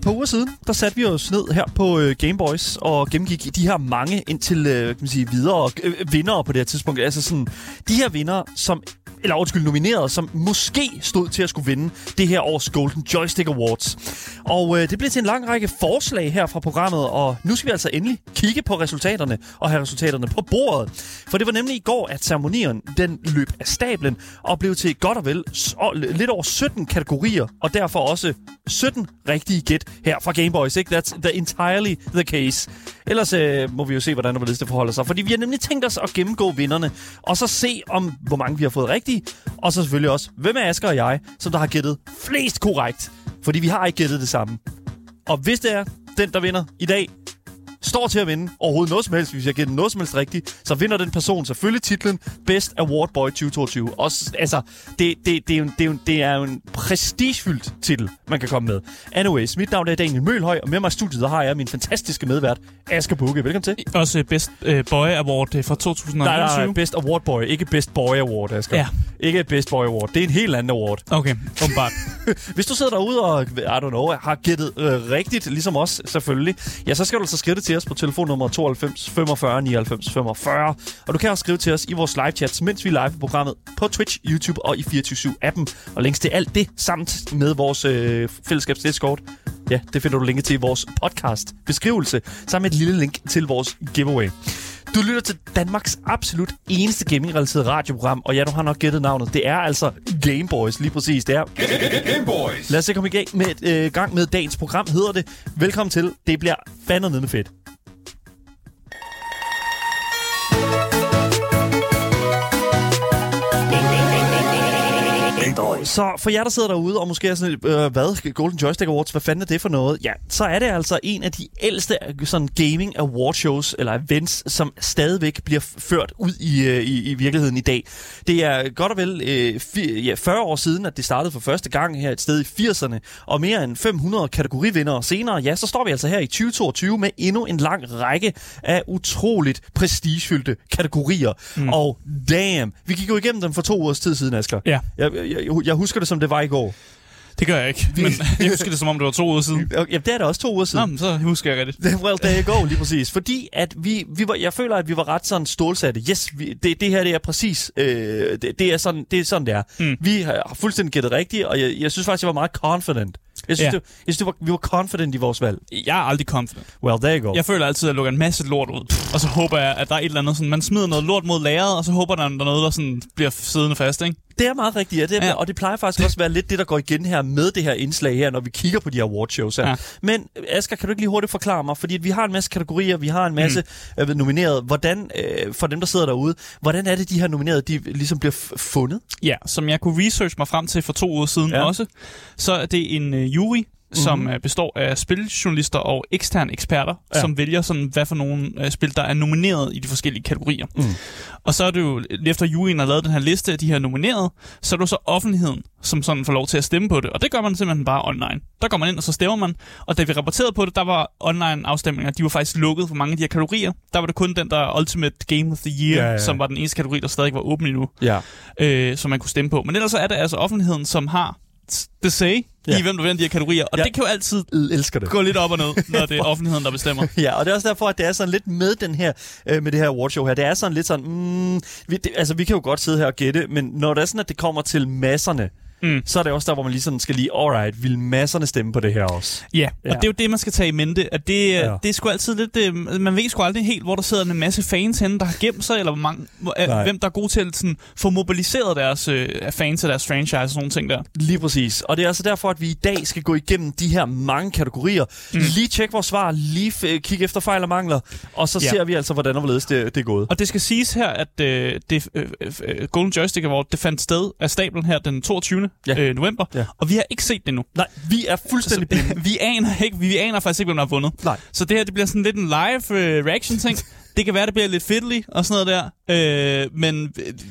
et par uger siden, der satte vi os ned her på øh, Gameboys og gennemgik de her mange indtil øh, kan man sige, videre øh, vindere på det her tidspunkt. Altså sådan, de her vinder, som eller undskyld, nomineret, som måske stod til at skulle vinde det her års Golden Joystick Awards. Og øh, det blev til en lang række forslag her fra programmet, og nu skal vi altså endelig kigge på resultaterne og have resultaterne på bordet. For det var nemlig i går, at ceremonien den løb af stablen og blev til godt og vel så, lidt over 17 kategorier, og derfor også 17 rigtige gæt her fra Gameboys. Ikke? That's the entirely the case. Ellers øh, må vi jo se, hvordan det forholder sig. Fordi vi har nemlig tænkt os at gennemgå vinderne, og så se, om hvor mange vi har fået rigtigt rigtige, og så selvfølgelig også, hvem er Asger og jeg, som der har gættet flest korrekt. Fordi vi har ikke gættet det samme. Og hvis det er den, der vinder i dag, står til at vinde overhovedet noget som helst, hvis jeg giver den noget som helst rigtigt, så vinder den person selvfølgelig titlen Best Award Boy 2022. Også, altså, det, det, det, er jo, det, er jo, det er jo en prestigefyldt titel, man kan komme med. Anyways, mit navn er Daniel Mølhøj, og med mig i studiet der har jeg min fantastiske medvært, Asger Bukke. Velkommen til. Også Best uh, Boy Award øh, for 2021. Nej, nej, Best Award Boy, ikke Best Boy Award, Asger. Ja. Ikke Best Boy Award. Det er en helt anden award. Okay, åbenbart. Hvis du sidder derude og, I don't know, har gættet øh, rigtigt, ligesom os selvfølgelig, ja, så skal du altså skrive det til os på telefonnummer 92 45 99 45. Og du kan også skrive til os i vores live chats, mens vi er live på programmet på Twitch, YouTube og i 24-7-appen. Og links til alt det samt med vores øh, fællesskabs Discord. Ja, det finder du linket til i vores podcast beskrivelse, sammen med et lille link til vores giveaway. Du lytter til Danmarks absolut eneste gaming-relateret radioprogram, og ja, du har nok gættet navnet. Det er altså Gameboys, lige præcis. Det er Gameboys. Lad os se komme i gang med, øh, gang med dagens program, hedder det. Velkommen til. Det bliver fandme med fedt. Så for jer, der sidder derude og måske er sådan øh, hvad, Golden Joystick Awards, hvad fanden er det for noget? Ja, så er det altså en af de ældste sådan gaming award shows, eller events, som stadigvæk bliver ført ud i, øh, i, i virkeligheden i dag. Det er godt og vel øh, fi, ja, 40 år siden, at det startede for første gang her et sted i 80'erne, og mere end 500 kategorivindere senere, ja, så står vi altså her i 2022 med endnu en lang række af utroligt prestigefyldte kategorier. Mm. Og damn, vi gik jo igennem dem for to uger tid siden, Asger. Ja. Jeg, jeg, jeg, jeg husker det, som det var i går. Det gør jeg ikke, men jeg husker det, som om det var to uger siden. Ja, det er det også to uger siden. Nå, så husker jeg rigtigt. Well, there you go, lige præcis. Fordi at vi, vi var, jeg føler, at vi var ret sådan stålsatte. Yes, vi, det, det her det er præcis, øh, det, det, er sådan, det er sådan, det er. Mm. Vi har fuldstændig gættet rigtigt, og jeg, jeg synes faktisk, jeg var meget confident. Jeg synes, ja. det, jeg synes det var, vi var confident i vores valg. Jeg er aldrig confident. Well, there you go. Jeg føler altid, at jeg lukker en masse lort ud. Og så håber jeg, at der er et eller andet sådan, man smider noget lort mod lageret, og så håber der, der er noget, der sådan bliver siddende fast, ikke? Det er meget rigtigt, ja. Det er, ja. Og det plejer faktisk også at være lidt det, der går igen her med det her indslag her, når vi kigger på de her awardshows her. Ja. Men Asger, kan du ikke lige hurtigt forklare mig, fordi vi har en masse kategorier, vi har en masse mm. øh, nomineret. Hvordan, øh, for dem, der sidder derude, hvordan er det, de her nomineret, de ligesom bliver fundet? Ja, som jeg kunne research mig frem til for to uger siden ja. også, så er det en uh, jury, som mm-hmm. består af spiljournalister og eksterne eksperter, ja. som vælger sådan, hvad for nogle uh, spil, der er nomineret i de forskellige kategorier. Mm. Og så er det jo, efter juryen har lavet den her liste af de her nomineret, så er det jo så offentligheden, som sådan får lov til at stemme på det. Og det gør man simpelthen bare online. Der går man ind, og så stemmer man. Og da vi rapporterede på det, der var online afstemninger, de var faktisk lukket for mange af de her kategorier. Der var det kun den der Ultimate Game of the Year, ja, ja. som var den eneste kategori, der stadig var åben endnu, ja. øh, som man kunne stemme på. Men ellers så er det altså offentligheden, som har det say ja. i, hvem der vinder de her kategorier. Og ja. det kan jo altid elsker det. gå lidt op og ned, når det er offentligheden, der bestemmer. ja, og det er også derfor, at det er sådan lidt med den her, øh, med det her awardshow her. Det er sådan lidt sådan, mm, vi, det, altså vi kan jo godt sidde her og gætte, men når det er sådan, at det kommer til masserne, mm. så er det også der, hvor man lige sådan skal lige, alright, vil masserne stemme på det her også? Ja, ja. og det er jo det, man skal tage i mente, at det, ja. det er sgu altid lidt, det, man ved sgu aldrig helt, hvor der sidder en masse fans henne, der har gemt sig, eller hvor mange, hvor, hvem der er gode til at sådan, få mobiliseret deres øh, fans af deres franchise og sådan nogle ting der. Lige præcis, og det er altså derfor, at vi i dag skal gå igennem de her mange kategorier, mm. lige tjekke vores svar, lige f- kigge efter fejl og mangler, og så ja. ser vi altså, hvordan og hvorledes det, det er gået. Og det skal siges her, at øh, det, øh, øh, Golden Joystick Award, det fandt sted af stablen her den 22 ja. Øh, november, ja. og vi har ikke set det endnu. Nej, vi er fuldstændig altså, vi aner ikke, vi aner faktisk ikke, hvem der har vundet. Nej. Så det her, det bliver sådan lidt en live uh, reaction ting. Det kan være, det bliver lidt fiddly og sådan noget der, øh, men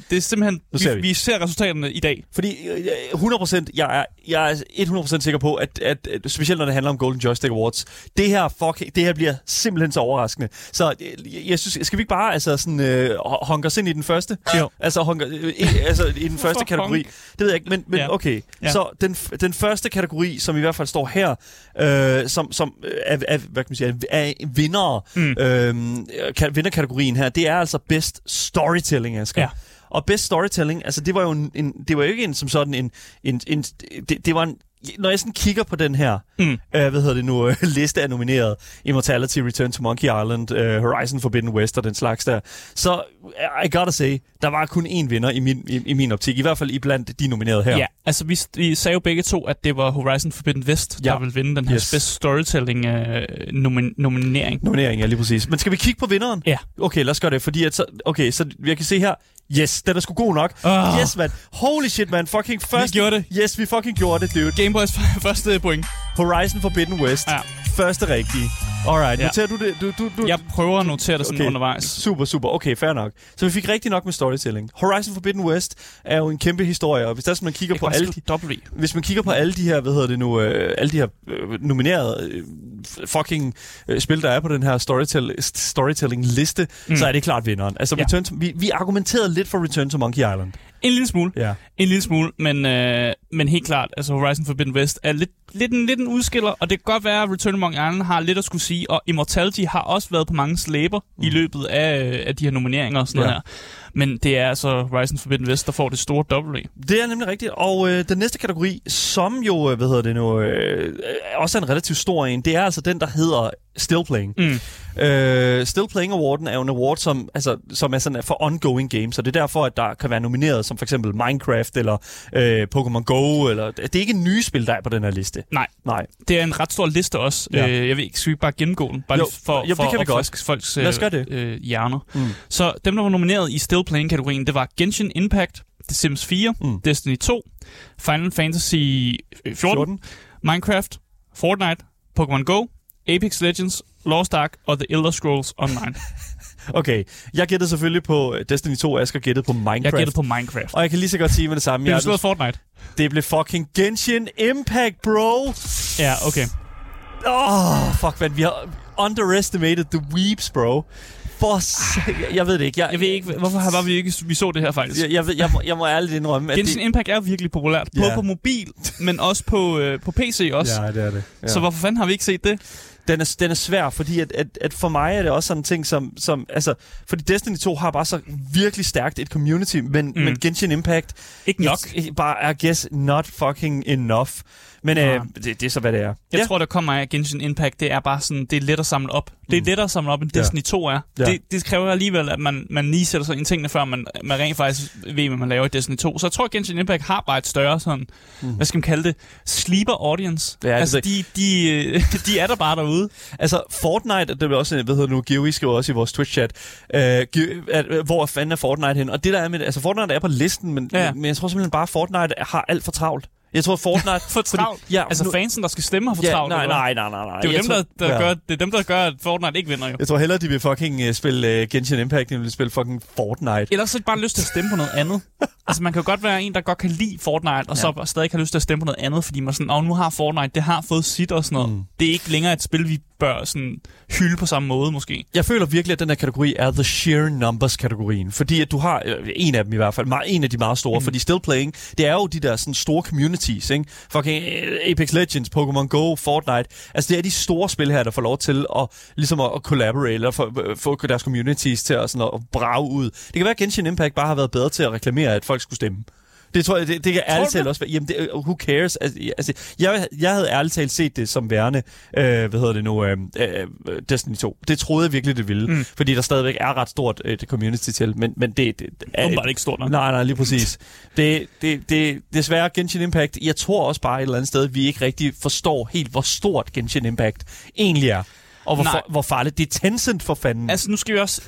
det er simpelthen, ser vi, vi. ser resultaterne i dag. Fordi øh, 100%, jeg er, jeg er 100% sikker på, at, at, at specielt når det handler om Golden Joystick Awards, det her, fuck, det her bliver simpelthen så overraskende. Så øh, jeg synes, skal vi ikke bare altså, sådan, øh, hunke os ind i den første? Jo. Altså, hunker, øh, i, altså i den første kategori. Det ved jeg ikke, men, men Ja. okay. Ja. Så den, den første kategori, som i hvert fald står her, øh, som, som øh, er, er, hvad kan man sige, er vinder, Mm. øh, kan, vinderkategorien her, det er altså Best Storytelling, Asger. Ja. Og Best Storytelling, altså det var jo, en, en, det var jo ikke en som sådan en, en, en det, det var en, når jeg sådan kigger på den her, Mm. øh, hvad hedder det nu, øh, liste af nomineret, Immortality, Return to Monkey Island, øh, Horizon Forbidden West og den slags der, så I gotta say, der var kun én vinder i min, i, i min optik, i hvert fald i blandt de nominerede her. Ja, altså vi, vi sagde jo begge to, at det var Horizon Forbidden West, Ja. der ville vinde den her yes. Best Storytelling øh, nomin- nominering. Nominering, ja, lige præcis. Men skal vi kigge på vinderen? Ja. Okay, lad os gøre det, fordi at så, okay, så jeg kan se her, yes, den er sgu god nok. Ah. Yes, man. Holy shit, man. Fucking først. gjorde det. Yes, vi fucking gjorde det, dude. Gameboys første point. Horizon Forbidden West. Ja. Første rigtige. Alright, Ja. noterer du det? Du, du, du, Jeg prøver at notere det sådan Okay. undervejs. Super, super. Okay, fair nok. Så vi fik rigtig nok med storytelling. Horizon Forbidden West er jo en kæmpe historie, og hvis der man kigger på alle de, i. hvis man kigger på alle de her, hvad hedder det nu, øh, alle de her øh, nominerede øh, fucking øh, spil, der er på den her storytell- storytelling-liste. Mm. så er det klart vinderen. Altså, Ja. Return to, vi, vi argumenterede lidt for Return to Monkey Island. En lille smule. Ja. En lille smule, men, øh, men helt klart, altså Horizon Forbidden West er lidt, lidt, en, lidt en udskiller, og det kan godt være, at Return Monkey Island har lidt at skulle sige, og Immortality har også været på mange slæber mm. i løbet af, af de her nomineringer og sådan Ja. noget her. Men det er altså Horizon Forbidden West, der får det store W. Det er nemlig rigtigt. Og øh, den næste kategori, som jo, øh, hvad hedder det nu, øh, også er en relativt stor en, det er altså den, der hedder Still Playing. Mm. Øh, Still Playing Awarden er jo en award, som, altså, som er sådan for ongoing games, og det er derfor, at der kan være nomineret som for eksempel Minecraft eller øh, Pokémon Go. Eller, det er ikke nye spil, der er på den her liste. Nej, Nej. det er en ret stor liste også. Ja. Øh, jeg ved ikke, skal vi bare gennemgå den? Bare Jo, for, jo, det for kan vi godt. folks Lad os gøre det. Øh, hjerner. Mm. Så dem, der var nomineret i Still Playing-kategorien, det var Genshin Impact, The Sims 4, Mm. mm. Destiny 2, Final Fantasy 14, 14. Minecraft, Fortnite, Pokémon Go, Apex Legends, Lost Ark og The Elder Scrolls Online. Okay, jeg gættede selvfølgelig på øh, Destiny 2, og Asger gættede på Minecraft. Jeg gættede på Minecraft. Og jeg kan lige så godt sige med det samme. Det er Jeg, slået Fortnite. det blev fucking Genshin Impact, bro! Ja, okay. Åh, oh, fuck, man. Vi har underestimated the weeps, bro. For s- jeg, ved det ikke. Jeg, Jeg ved ikke, hvorfor har- var vi ikke vi så det her faktisk. Jeg, jeg, ved, jeg, må, jeg må ærligt indrømme, at Genshin Impact er virkelig populært. Både Ja. på mobil, men også på, øh, på PC også. Ja, det er det. Ja. Så hvorfor fanden har vi ikke set det? Den, er, den er svær, fordi at, at, at for mig er det også sådan en ting, som, som altså, fordi Destiny 2 har bare så virkelig stærkt et community, men, mm. Men Genshin Impact Ikke nok. it's- bare, I guess, not fucking enough. Men Nej. øh, det, det er så, hvad det er. Jeg ja. tror, der kommer af Genshin Impact, det er bare sådan, det er let at samle op. Det er Mm. lettere at samle op, end Ja. Destiny 2 er. Ja. Det, det kræver alligevel, at man, man lige sætter sig ind i tingene, før man, man rent faktisk ved, hvad man laver i Destiny 2. Så jeg tror, at Genshin Impact har bare et større sådan, Mm. hvad skal man kalde det, sleeper audience. Ja, det altså, er de, de, øh, de er der bare derude. Altså, Fortnite, det er også, hvad hedder det nu, Geowi skriver også i vores Twitch-chat, øh, at, øh, hvor fanden er Fortnite hen? Og det der er med, altså Fortnite er på listen, men, Ja. men jeg tror simpelthen bare, at Fortnite har alt for travlt. Jeg tror, Fortnite... For travlt. ja, Altså nu, fansen, der skal stemme, har for ja, travlt. nej, nej, nej, nej, nej. Det er, dem, tror- der, der ja. gør, det er dem, der gør, at Fortnite ikke vinder jo. Jeg tror hellere, de vil fucking uh, spille uh, Genshin Impact, end de vil spille fucking Fortnite. Ellers så bare lyst til at stemme på noget andet. altså, man kan jo godt være en, der godt kan lide Fortnite, og så stadig har lyst til at stemme på noget andet, fordi man sådan, åh, nu har Fortnite, det har fået sit og sådan noget. Mm. Det er ikke længere et spil, vi bør sådan hylde på samme måde, måske. Jeg føler virkelig, at den her kategori er the sheer numbers-kategorien. Fordi at du har, øh, en af dem i hvert fald, en af de meget store, mm. fordi Still Playing, det er jo de der sådan store communities, ikke? Fucking øh, Apex Legends, Pokémon Go, Fortnite. Altså det er de store spil her, der får lov til at, ligesom at, at collaborate, eller få, få deres communities til at, sådan at brage ud. Det kan være, at Genshin Impact bare har været bedre til at reklamere, at folk skulle stemme. Det tror jeg, det, det kan ærligt talt også være. Jamen, det, øh, who cares? Altså, altså, jeg, jeg havde ærligt talt set det som værende, øh, hvad hedder det nu, øh, øh, Destiny 2. Det troede jeg virkelig, det ville. Mm. Fordi der stadigvæk er ret stort øh, community til, men, men det, det er... Åbenbart ikke stort nok. Nej, nej, lige præcis. det, det, det, desværre Genshin Impact, jeg tror også bare et eller andet sted, vi ikke rigtig forstår helt, hvor stort Genshin Impact egentlig er. Og hvor, for, hvor farligt. Det er Tencent for fanden. Altså, nu skal vi også...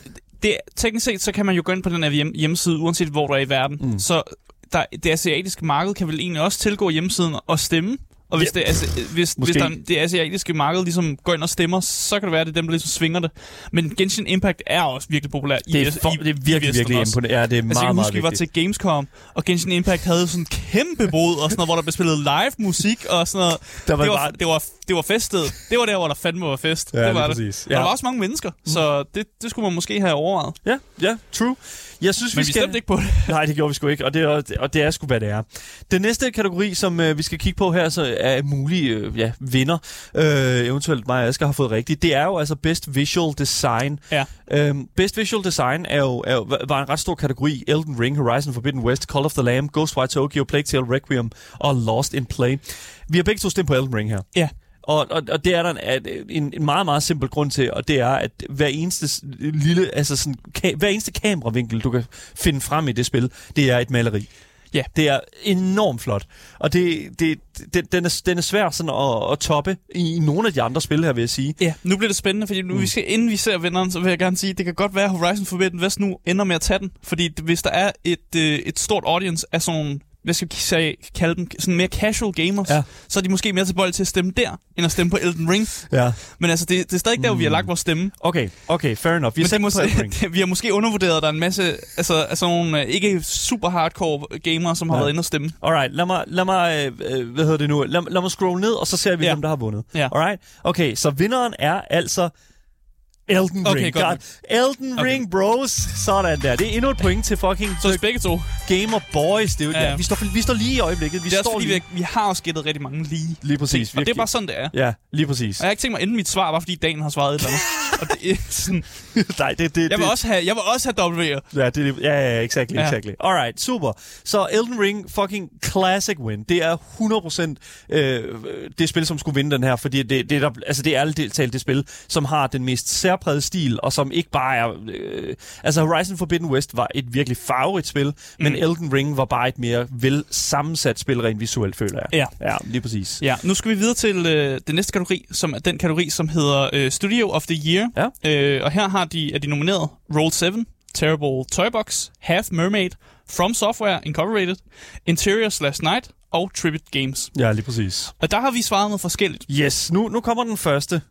Det, teknisk set, så kan man jo gå ind på den her hjem, hjemmeside, uanset hvor du er i verden. Mm. Så der, det asiatiske marked kan vel egentlig også tilgå hjemmesiden og stemme Og hvis, Ja, det, altså, hvis, hvis der, det asiatiske marked ligesom går ind og stemmer, så kan det være, at det er dem, der ligesom svinger det. Men Genshin Impact er også virkelig populær i, Det er, i, for, det er virkelig, Vesten virkelig imponerende. Ja, det er Altså, jeg meget, kan meget huske, vi var til Gamescom, og Genshin Impact havde sådan en kæmpe bod, og sådan noget, hvor der blev spillet live musik og sådan noget. Der var det, var, bare- det, var, det var festet. Det var der, hvor der fandme var fest. Ja, det var det. præcis. Og Ja. der var også mange mennesker, så det, det skulle man måske have overvejet. Ja, ja, true. Jeg synes, Men vi skal... stemte ikke på det. Nej, det gjorde vi sgu ikke, og det er, og det er sgu, hvad det er. Den næste kategori, som øh, vi skal kigge på her, så er mulige øh, ja, vinder, øh, eventuelt mig og Asger har fået rigtigt, det er jo altså Best Visual Design. Ja. Øhm, Best Visual Design er jo, er jo, var en ret stor kategori. Elden Ring, Horizon Forbidden West, Call of the Lamb, Ghostwire Tokyo, Plague Tale Requiem og Lost in Play. Vi har begge to stemt på Elden Ring her. Ja. Og, og, og det er der en, en, en meget, meget simpel grund til, og det er, at hver eneste lille, altså sådan, ka- hver eneste kameravinkel, du kan finde frem i det spil, det er et maleri. Ja. Det er enormt flot. Og det, det, det, den, er, den er svær sådan at, at toppe i, nogle af de andre spil her, vil jeg sige. Ja, nu bliver det spændende, fordi nu, mm. vi skal, inden vi ser vinderen, så vil jeg gerne sige, at det kan godt være, at Horizon Forbidden West nu ender med at tage den. Fordi hvis der er et, øh, et stort audience af sådan hvad skal vi sige, kalde dem, sådan mere casual gamers, Ja. så er de måske mere tilbøjelige til at stemme der, end at stemme på Elden Ring. Ja. Men altså, det, det er stadig der, hvor vi har lagt vores stemme. Okay, okay, fair enough. Vi har Men det sat må, på Elden vi har måske undervurderet, at der er en masse altså, altså nogle øh, ikke super hardcore gamere, som har Ja. været inde og stemme. Alright, lad mig, lad mig øh, øh, hvad hedder det nu, lad, lad mig scroll ned, og så ser vi, Ja. hvem der har vundet. Ja. Alright, okay, så vinderen er altså Elden Okay, Ring. godt God. Elden Okay. Ring, bros. Sådan der. Det er endnu et point til fucking Så begge to. Gamer Boys. Det er jo, Ja, ja. Vi, står, vi står lige i øjeblikket. Vi Det er også står fordi, lige. vi, vi har også gættet rigtig mange lige. Lige præcis. ting, Og det er bare sådan, det er. Ja, lige præcis. Og jeg har ikke tænkt mig at ende mit svar, bare fordi Dan har svaret et eller andet. og det er sådan, Nej, det, det, jeg, vil det, også have, jeg vil også have W'er. Ja, det, ja, ja, exactly, Ja. exactly. Alright, super. Så Elden Ring, fucking classic win. Det er 100% øh, det spil, som skulle vinde den her, fordi det, det, er, der, altså det er ærligt talt det spil, som har den mest særprægede stil, og som ikke bare er... Øh, altså Horizon Forbidden West var et virkelig farverigt spil, mm. men Elden Ring var bare et mere vel sammensat spil rent visuelt, føler jeg. Ja. Ja, lige præcis. Ja, nu skal vi videre til øh, den næste kategori, som er den kategori, som hedder øh, Studio of the Year. Ja. Øh, og her har de, er de nomineret Roll7, Terrible Toybox, Half Mermaid, From Software Incorporated, Interior slash Night og Tribute Games. Ja, lige præcis. Og der har vi svaret noget forskelligt. Yes, nu, nu kommer den første.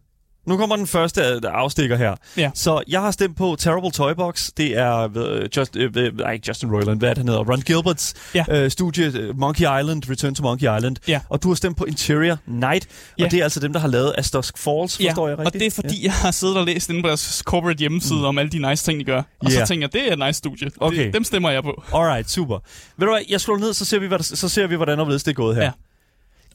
Nu kommer den første øh, afstikker her. Ja. Så jeg har stemt på Terrible Toybox. Det er uh, just, uh, nej, Justin Roiland, hvad er han hedder? Ron Gilberts Ja. uh, studie, uh, Monkey Island, Return to Monkey Island. Ja. Og du har stemt på Interior Night. Ja. Og det er altså dem, der har lavet As Dusk Falls, forstår jeg og rigtigt? det er fordi, jeg har siddet og læst inde på deres corporate hjemmeside mm. om alle de nice ting, de gør. Og Ja. så tænker jeg, det er et nice studie. Okay. Det, dem stemmer jeg på. Ja. Alright, super. Ved du hvad, jeg slår ned, så ser vi, hvad der, så ser vi hvordan og det er gået her. Ja.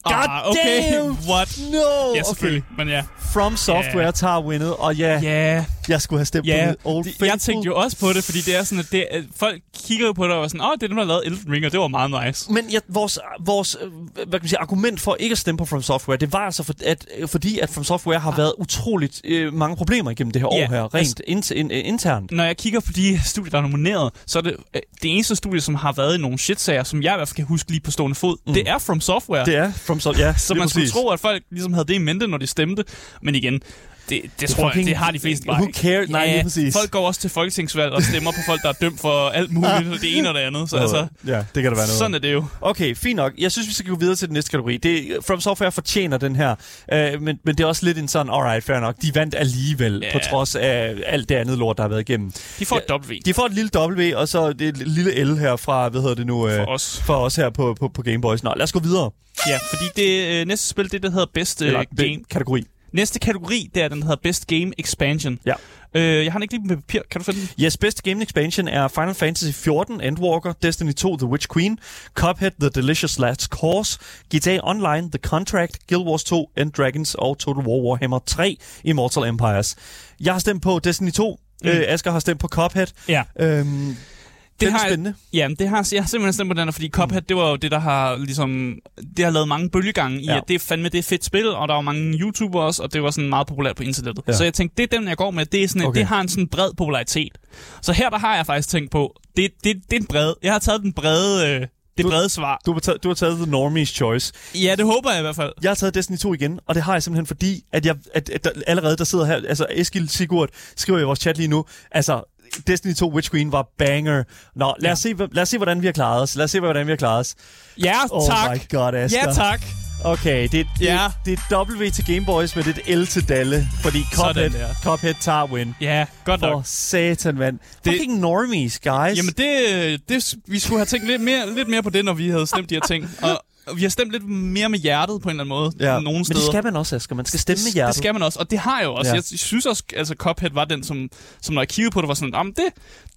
God ah, okay. damn! What? No! Ja, selvfølgelig. Men ja. From Software Ja. tager winnet, og ja, Ja, jeg skulle have stemt ja. på Old Faithful. jeg tænkte jo også på det, fordi det er sådan, at det, at folk kigger jo på det og er sådan, åh, det er dem, der har lavet Elden Ring, og det var meget nice. Men ja, vores, vores øh, hvad kan man sige, argument for ikke at stemme på From Software, det var altså, for, at, øh, fordi at From Software har været utroligt øh, mange problemer igennem det her Ja, år her, rent altså- int, in, uh, internt. Når jeg kigger på de studier, der er nomineret, så er det øh, det eneste studie, som har været i nogle shitsager, som jeg i hvert fald kan huske lige på stående fod, mm. det er From Software. Det er From Software, ja, så man skulle tro, at folk ligesom havde det i mente, når de stemte. Men igen, det, det tror jeg, fucking- det har de fleste bare who cares? Nej, lige præcis. folk går også til folketingsvalg og stemmer på folk, der er dømt for alt muligt, det ene og det andet. Så altså, ja, det kan der være noget sådan er det jo. Okay, fint nok. Jeg synes, vi skal gå videre til den næste kategori. Det, From Software fortjener den her, øh, men, men det er også lidt en sådan, alright, fair nok. De vandt alligevel, Ja. på trods af alt det andet lort, der har været igennem. De får et W De får et lille W, og så det lille L her fra, hvad hedder det nu? Øh, for os. For os her på, på, på Game Boys. Nå, lad os gå videre. Ja, fordi det øh, næste spil, det der hedder Best øh, Eller, Game. Kategori. Næste kategori, det er den, der hedder Best Game Expansion. Ja. Øh, jeg har den ikke lige med papir. Kan du finde den? Yes, Best Game Expansion er Final Fantasy 14, Endwalker, Destiny 2, The Witch Queen, Cuphead, The Delicious Last Course, GTA Online, The Contract, Guild Wars 2, End Dragons og Total War Warhammer 3, Immortal Empires. Jeg har stemt på Destiny 2, mm. øh, Asger har stemt på Cuphead. Ja. Øhm, det er har- spændende. Ja, det har, jeg har simpelthen stemt på den her, fordi Cuphead, det var jo det, der har ligesom... Det har lavet mange bølgegange i, Ja. at det er fandme det er fedt spil, og der var mange YouTubere også, og det var sådan meget populært på internettet. Ja. Så jeg tænkte, det er den, jeg går med. Det, er sådan, okay. Det har en sådan bred popularitet. Så her, der har jeg faktisk tænkt på, det, det, det er en bred... Jeg har taget den brede, øh, det Du- brede svar. Du har, taget, du har taget The Normies Choice. Ja, det håber jeg i hvert fald. Jeg har taget Destiny 2 igen, og det har jeg simpelthen fordi, at, jeg, at, at der, allerede der sidder her, altså Eskild Sigurd skriver i vores chat lige nu, altså Destiny 2 Witch Queen var banger. Nå, lad, Ja. os se, lad os se, hvordan vi har klaret os. Lad os se, hvordan vi har klaret os. Ja, Oh tak. my god, Asger. Ja, tak. Okay, det, det, Ja. det er W til Game Boys, men det er et L til Dalle. Fordi Cuphead, der. Cuphead tager win. Ja, godt For nok. satan, mand. Fucking normies, guys. Jamen, det, det, vi skulle have tænkt lidt mere, lidt mere på det, når vi havde stemt de her ting. Og vi har stemt lidt mere med hjertet på en eller anden måde. ja. Nogle Men steder. det skal man også, Asger. Man skal stemme med det, hjertet. det skal man også, og det har jeg jo også. Ja. Jeg synes også, altså Cuphead var den, som, som når jeg kiggede på det, var sådan, jamen det,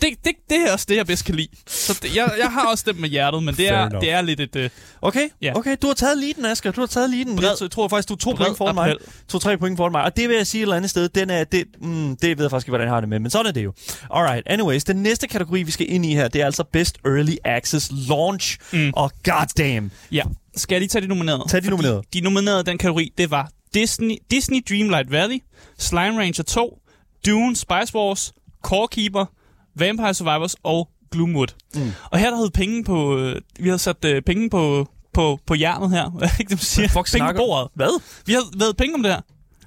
det, det, det er også det, jeg bedst kan lide. Så det, jeg, jeg har også stemt med hjertet, men det er, det er lidt et... Uh, Okay, Ja. okay, du har taget leaden, Asger. Du har taget leaden. Bred- Jeg, jeg tror faktisk, du er to bred point foran mig. To-tre point foran mig. Og det vil jeg sige et eller andet sted, den er, det, mm, det ved jeg faktisk ikke, hvordan jeg har det med, men sådan er det jo. Alright, anyways, den næste kategori, vi skal ind i her, det er altså Best Early Access Launch. Mm. Og goddamn, ja. Skal jeg lige tage de nominerede? Tag de nominerede. De nominerede den kategori, det var Disney, Disney Dreamlight Valley, Slime Rancher 2, Dune, Spice Wars, Core Keeper, Vampire Survivors og Gloomwood. Mm. Og her der havde penge på... Øh, vi havde sat øh, penge på, på, på jernet her. Hvad er det, ikke, det, man siger? Hvad fuck penge snakker på bordet. Hvad? Vi havde været penge om det her.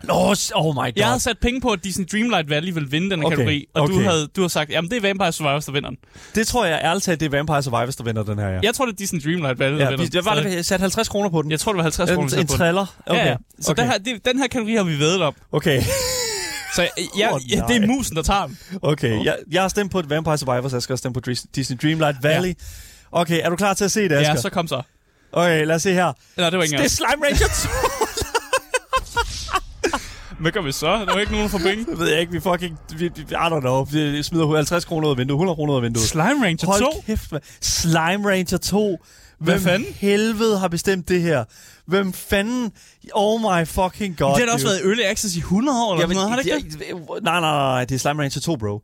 Oh, oh my god. Jeg havde sat penge på, at Disney Dreamlight Valley ville vinde den Okay, kategori. Og du, okay. havde, du har sagt, jamen det er Vampire Survivors, der vinder den. Det tror jeg ærligt talt, det er Vampire Survivors, der vinder den her, ja. Jeg tror, det er Disney Dreamlight Valley, der Ja, vinder vi, jeg var jeg satte 50 kroner på den. Jeg tror, det var 50 kroner. en, en trailer. Okay. Ja, ja. Så okay. den, her, det, den her kategori har vi vedet om. Okay. Så jeg, jeg, Åh, ja, det er nej. musen, der tager den. Okay, jeg, jeg har stemt på et Vampire Survivors, jeg skal stemme på Dis- Disney Dreamlight Valley. Okay, er du klar til at se det, Asger? Ja, så kom så. Okay, lad os se her. Eller det var ikke Det er. Slime Ranger 2. Hvad gør vi så? Der var ikke nogen for penge. Det ved jeg ikke, vi fucking... Vi, vi, I don't know. Vi smider 50 kroner ud af vinduet, 100 kroner ud af vinduet. Slime Ranger Hold 2? kæft, man. Slime Ranger 2. Hvad Hvem fanden? helvede har bestemt det her? Hvem fanden? Oh my fucking god, det har da også været Early Access i 100 år, eller Jamen, noget, har det ikke det? Nej, nej, nej, det er Slime Rancher 2, bro.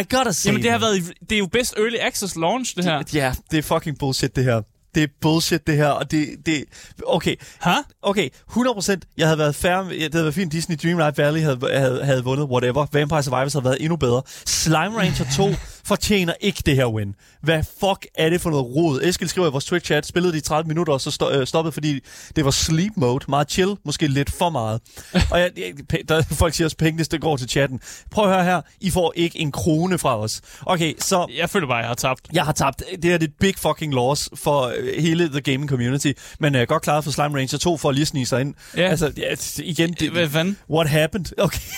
I gotta say Jamen, det har været, det er jo best Early Access launch, det her. Ja, det er fucking bullshit, det her. Det er bullshit, det her, og det... det okay, Hæ? okay, 100%. Jeg havde været fair, det havde været fint, Disney Dreamlight Valley havde, havde, havde vundet, whatever. Vampire Survivors havde været endnu bedre. Slime Rancher 2 fortjener ikke det her win. Hvad fuck er det for noget rod? Eskild skriver i vores Twitch-chat, spillede de i 30 minutter, og så sto- øh, stoppede, fordi det var sleep mode. Meget chill, måske lidt for meget. og jeg, jeg, der, folk siger også, pengene det går til chatten. Prøv at høre her, I får ikke en krone fra os. Okay, så Jeg føler bare, jeg har tabt. jeg har tabt. Det er et big fucking loss for øh, hele the gaming community. Men øh, godt klaret for Slime Ranger 2 for at lige snige sig ind. Ja. Altså, ja, igen, det, Hvad fanden? what happened? Okay.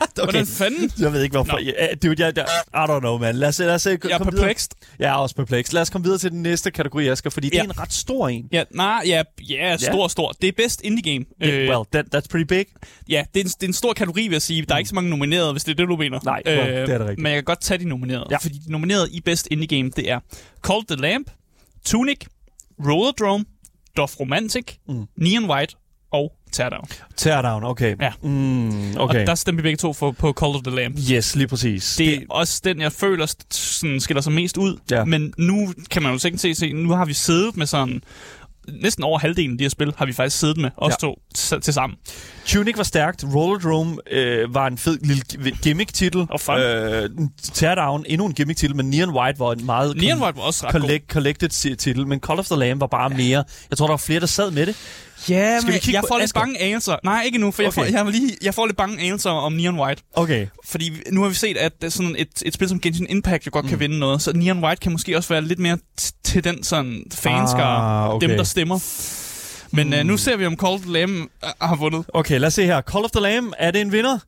okay. Hvordan fanden? Jeg ved ikke, hvorfor. Nå. Ja, dude, jeg, jeg, I don't know, man. Lad os, lad os øh, Jeg er komme videre. Jeg er også perplexed. Lad os komme videre til den næste kategori, Asger, fordi det Ja. er en ret stor en. Ja, nej, ja, ja, stor, stor. Det er best indie game. Yeah, well, that, that's pretty big. Ja, det er, en, det er en stor kategori, vil jeg sige. Der er ikke så mange nominerede, hvis det er det, du mener. Øh, Nej, well, det er det rigtigt. Men jeg kan godt tage de nominerede. Ja. Fordi de nominerede i Best Indie Game, det er Call the Lamp, Tunic, Rollerdrome, Doth Romantic, mm. Neon White Teardown. Teardown, okay. Ja. Mm, okay. Og der stemte vi begge to for, på Call of the Lamp. Yes, lige præcis. Det er også den, jeg føler sådan, skiller sig mest ud. Ja. Men nu kan man jo sikkert se, se, nu har vi siddet med sådan... Næsten over halvdelen af de her spil har vi faktisk siddet med, os Ja. to til sammen. Tunic var stærkt. Rollerdrome øh, var en fed lille gi- gimmick-titel. Fun. Øh, Teardown, endnu en gimmick-titel, men Neon White var en meget Neon White var også ret god. collect, collected titel, men Call of the Lamb var bare mere... Jeg tror, der var flere, der sad med det. Ja, Skal vi men kigge jeg på får lidt Asger? bange anelser. Nej, ikke nu, for Okay. jeg, får, jeg, lige, jeg får lidt bange anelser om Neon White. Okay. Fordi vi- nu har vi set, at det er sådan et, et spil som Genshin Impact jo godt mm. kan vinde noget. Så Neon White kan måske også være lidt mere til den sådan fanskare, Ah, okay. dem der stemmer. Men mm. uh, nu ser vi, om Call of the Lamb uh, har vundet. Okay, lad os se her. Call of the Lamb, er det en vinder?